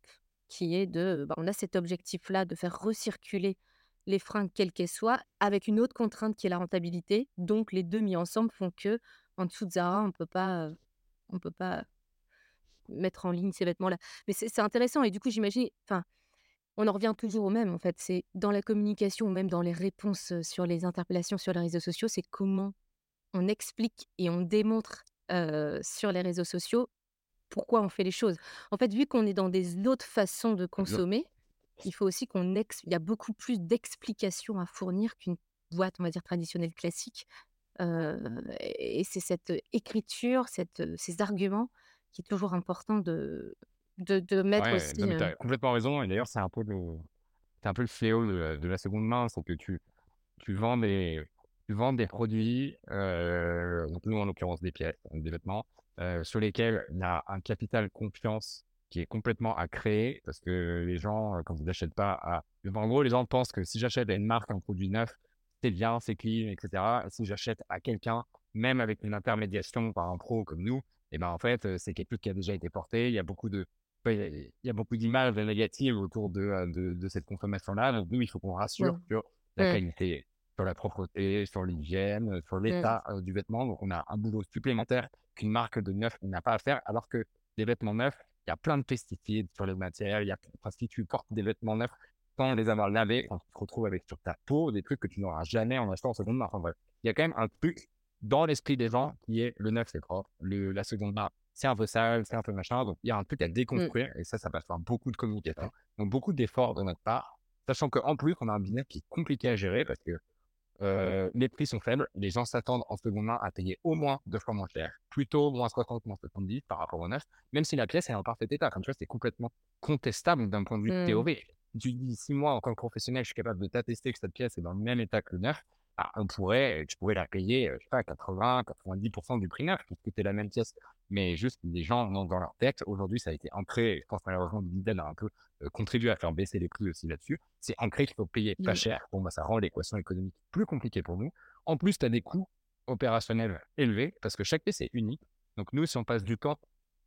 qui est de, bah, on a cet objectif-là de faire recirculer les fringues quelles qu'elles soient, avec une autre contrainte qui est la rentabilité. Donc les deux mis ensemble font que en dessous de Zara, on peut pas, on peut pas mettre en ligne ces vêtements-là. Mais c'est intéressant et du coup, j'imagine, enfin on en revient toujours au même, en fait. C'est dans la communication, même dans les réponses sur les interpellations sur les réseaux sociaux, c'est comment on explique et on démontre sur les réseaux sociaux pourquoi on fait les choses. En fait, vu qu'on est dans des autres façons de consommer, il faut aussi qu'on ex... il y a beaucoup plus d'explications à fournir qu'une boîte, on va dire traditionnelle classique. et c'est cette écriture, cette, ces arguments qui est toujours important de, de, mettre aussi. tu as complètement raison. Et d'ailleurs, c'est un peu le, c'est un peu le fléau de, la seconde main, c'est que tu, tu vends des, tu vends des produits, euh, donc nous en l'occurrence des pièces, des vêtements, euh, sur lesquels il y a un capital confiance qui est complètement à créer, parce que les gens, quand ils n'achètent pas à... En gros, les gens pensent que si j'achète à une marque un produit neuf, c'est bien, c'est clean, etc. Et si j'achète à quelqu'un, même avec une intermédiation par un pro comme nous, et ben en fait, c'est quelque chose qui a déjà été porté. Il y a beaucoup de il y, a beaucoup d'images négatives autour de, de, de cette consommation-là. Donc, nous, il faut qu'on rassure sur la qualité, sur la propreté, sur l'hygiène, sur l'état euh, du vêtement. Donc, on a un boulot supplémentaire qu'une marque de neuf n'a pas à faire, alors que des vêtements neufs, il y a plein de pesticides sur les matières. Il y a, si tu portes des vêtements neufs, sans les avoir lavés, quand tu te retrouves avec sur ta peau des trucs que tu n'auras jamais en achetant en seconde main. Enfin bref, il y a quand même un truc dans l'esprit des gens qui est le neuf, c'est propre, le, la seconde main, c'est un peu sale, c'est un peu machin. Donc, il y a un truc à déconstruire et ça, ça passe par beaucoup de communication. Donc, beaucoup d'efforts de notre part, sachant qu'en plus, on a un business qui est compliqué à gérer parce que euh, les prix sont faibles. Les gens s'attendent en seconde main à payer au moins deux fois moins cher, plutôt moins 60, moins 70 par rapport au neuf, même si la pièce est en parfait état. Comme tu vois, c'est complètement contestable d'un point de vue Mmh. théorique. Tu dis, si moi, en tant que professionnel, je suis capable de t'attester que cette pièce est dans le même état que le neuf, ah, on pourrait, tu pourrais la payer, je sais pas, 80, 90% du prix neuf, puisque c'est la même pièce. Mais juste, les gens dans leur tête, aujourd'hui, ça a été ancré, je pense malheureusement que Lidl a un peu euh, contribué à faire baisser les prix aussi là-dessus. C'est ancré qu'il faut payer pas cher. Bon, bah, ça rend l'équation économique plus compliquée pour nous. En plus, tu as des coûts opérationnels élevés, parce que chaque pièce est unique. Donc, nous, si on passe du temps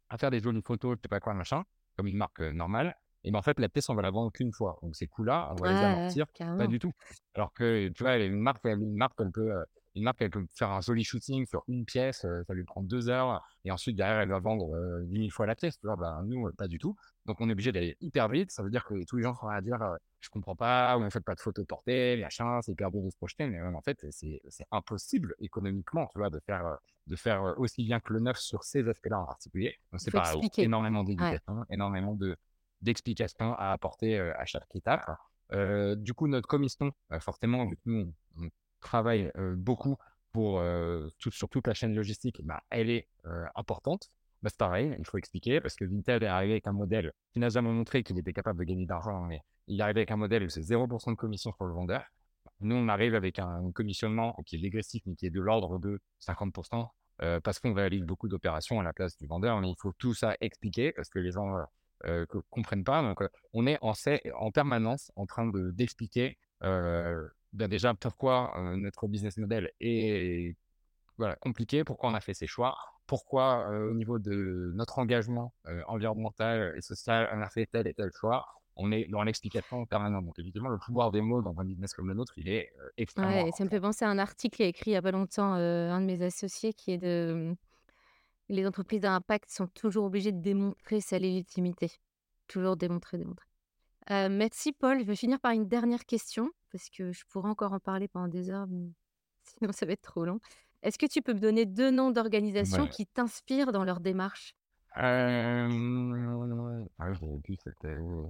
à faire des jolies photos, je sais pas quoi, machin, comme une marque euh, normale, et ben en fait, la pièce, on va la vendre qu'une fois. Donc, ces coûts-là, on va les Ouais, ouais, amortir pas du tout. Alors que, tu vois, une marque, elle- une marque, elle peut, euh, une marque, elle peut faire un joli shooting sur une pièce, euh, ça lui prend deux heures, et ensuite, derrière, elle va vendre euh, 10 000 fois la pièce. Tu vois, ben, nous, euh, pas du tout. Donc, on est obligé d'aller hyper vite. Ça veut dire que tous les gens seront à dire, euh, je comprends pas, ou ne faites pas de photos portées, machin, c'est hyper dur de se projeter. Mais ouais, en fait, c'est impossible économiquement, tu vois, de faire, euh, de faire euh, aussi bien que le neuf sur ces aspects-là en particulier. Donc, c'est pareil, expliquer. énormément d'éducation, énormément de d'explications à apporter à chaque étape. Du coup, notre commission, euh, forcément, nous, on, travaille beaucoup pour tout- sur toute la chaîne logistique, bah, elle est importante. Bah, c'est pareil, il faut expliquer parce que Vinted est arrivé avec un modèle qui n'a jamais montré qu'il était capable de gagner d'argent, mais il est arrivé avec un modèle où c'est 0% de commission sur le vendeur. Nous, on arrive avec un commissionnement qui est dégressif, mais qui est de l'ordre de 50%, euh, parce qu'on réalise beaucoup d'opérations à la place du vendeur. Il faut tout ça expliquer parce que les gens euh, que- comprennent pas. Donc, euh, on est en, en permanence en train de d'expliquer euh, ben déjà pourquoi euh, notre business model est voilà, compliqué, pourquoi on a fait ces choix, pourquoi euh, au niveau de notre engagement euh, environnemental et social, on a fait tel et tel choix. On est dans l'explication permanente. Donc, évidemment, le pouvoir des mots dans un business comme le nôtre, il est euh, extrêmement Ouais, ça me fait penser à un article qui a écrit il y a pas longtemps un de mes associés qui est de les entreprises à impact sont toujours obligées de démontrer sa légitimité. Toujours démontrer, démontrer. Euh, merci Paul. Je vais finir par une dernière question parce que je pourrais encore en parler pendant des heures, mais sinon ça va être trop long. Est-ce que tu peux me donner deux noms d'organisations Ouais. qui t'inspirent dans leur démarche? Euh... Ah, j'avais vu cette euh,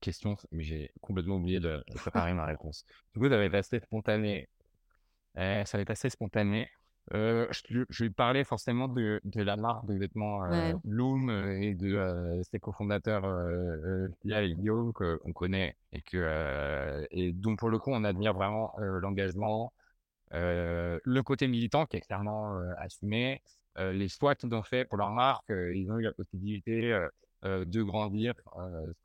question, mais j'ai complètement oublié de de préparer ma réponse. Du coup, ça va être assez spontané. Euh, ça va être assez spontané. Euh, je, je vais parler forcément de, de la marque de vêtements euh, Ouais. Loom euh, et de euh, ses cofondateurs Pia et Guillaume qu'on connaît et que et donc pour le coup on admire vraiment l'engagement, le côté militant qui est clairement assumé, les choix qu'ils ont fait pour leur marque, ils ont eu la possibilité de grandir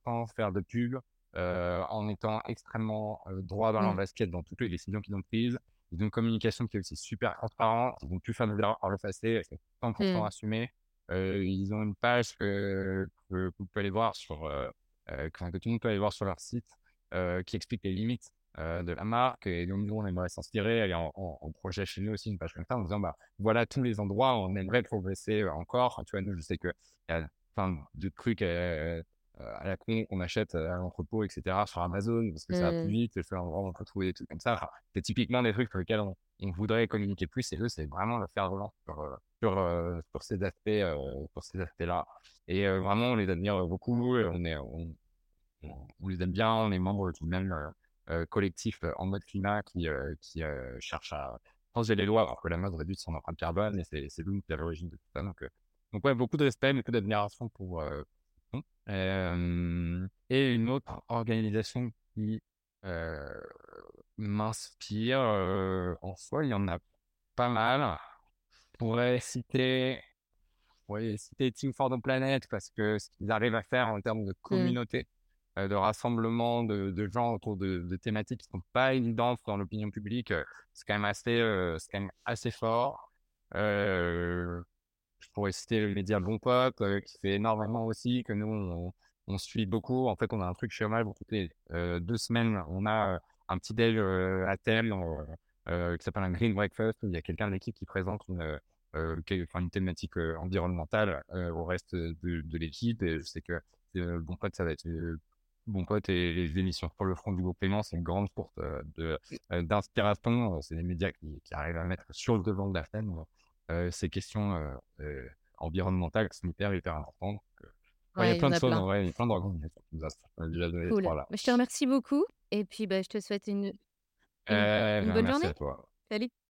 sans faire de pub, en étant extrêmement droit dans leur Mm. basket dans toutes les décisions qu'ils ont prises. Ils ont une communication qui est aussi super transparente. Ils ont pu faire des erreurs par le passé, c'est 100% Mm. assumé. Euh, ils ont une page que, que vous pouvez aller voir sur, euh, euh, que, que tout le monde peut aller voir sur leur site, euh, qui explique les limites de la marque. Et donc, nous, on aimerait s'inspirer. Est en, en- en projet chez nous aussi, une page comme ça, en disant, bah, voilà tous les endroits où on aimerait progresser encore. Tu vois, nous, je sais qu'il y a plein de trucs à la con qu'on achète à l'entrepôt, etc., sur Amazon, parce que ça va plus Mm. vite. et ça, on peut trouver des trucs comme ça. Enfin, c'est typiquement des trucs sur lesquels on, on voudrait communiquer plus. Et eux, c'est vraiment le faire relance sur, sur, sur ces aspects, sur ces aspects-là. Et vraiment, on les admire beaucoup. On est, on, on- les aime bien. On est membres du même euh, collectif en mode climat qui, euh, qui euh, cherche à changer les lois alors que la mode réduit son empreinte carbone et c'est lui qui est à l'origine de tout ça. Donc, donc ouais, beaucoup de respect, beaucoup d'admiration pour euh, et une autre organisation qui euh, m'inspire euh, en soi, il y en a pas mal. Je pourrais citer, je pourrais citer Team for the Planet parce que ce qu'ils arrivent à faire en termes de communauté, euh, de rassemblement de, de gens autour de, de thématiques qui sont pas évidentes dans l'opinion publique, c'est quand même assez, c'est quand même assez fort. Euh, je pourrais citer le média Bon Pop, euh, qui fait énormément aussi, que nous, on, suit beaucoup. En fait, on a un truc chez Omal, toutes les deux semaines, on a euh, un petit déj euh, à thème qui s'appelle un Green Breakfast, il y a quelqu'un de l'équipe qui présente une, une thématique environnementale au reste de, l'équipe. Et je sais que Bon Pop, ça va être Bon Pote et les émissions sur le front du groupe Clément, c'est une grande source d'inspiration. C'est des médias qui, qui arrivent à mettre sur le devant de la scène ces questions euh, euh, environnementales sont hyper, hyper importantes. Euh, ouais, il y a plein de choses, plein. en vrai, il y a plein d'organisations Cool. Bah, je te remercie beaucoup et puis bah, je te souhaite une, une, Euh, une bonne merci journée. à toi. Salut.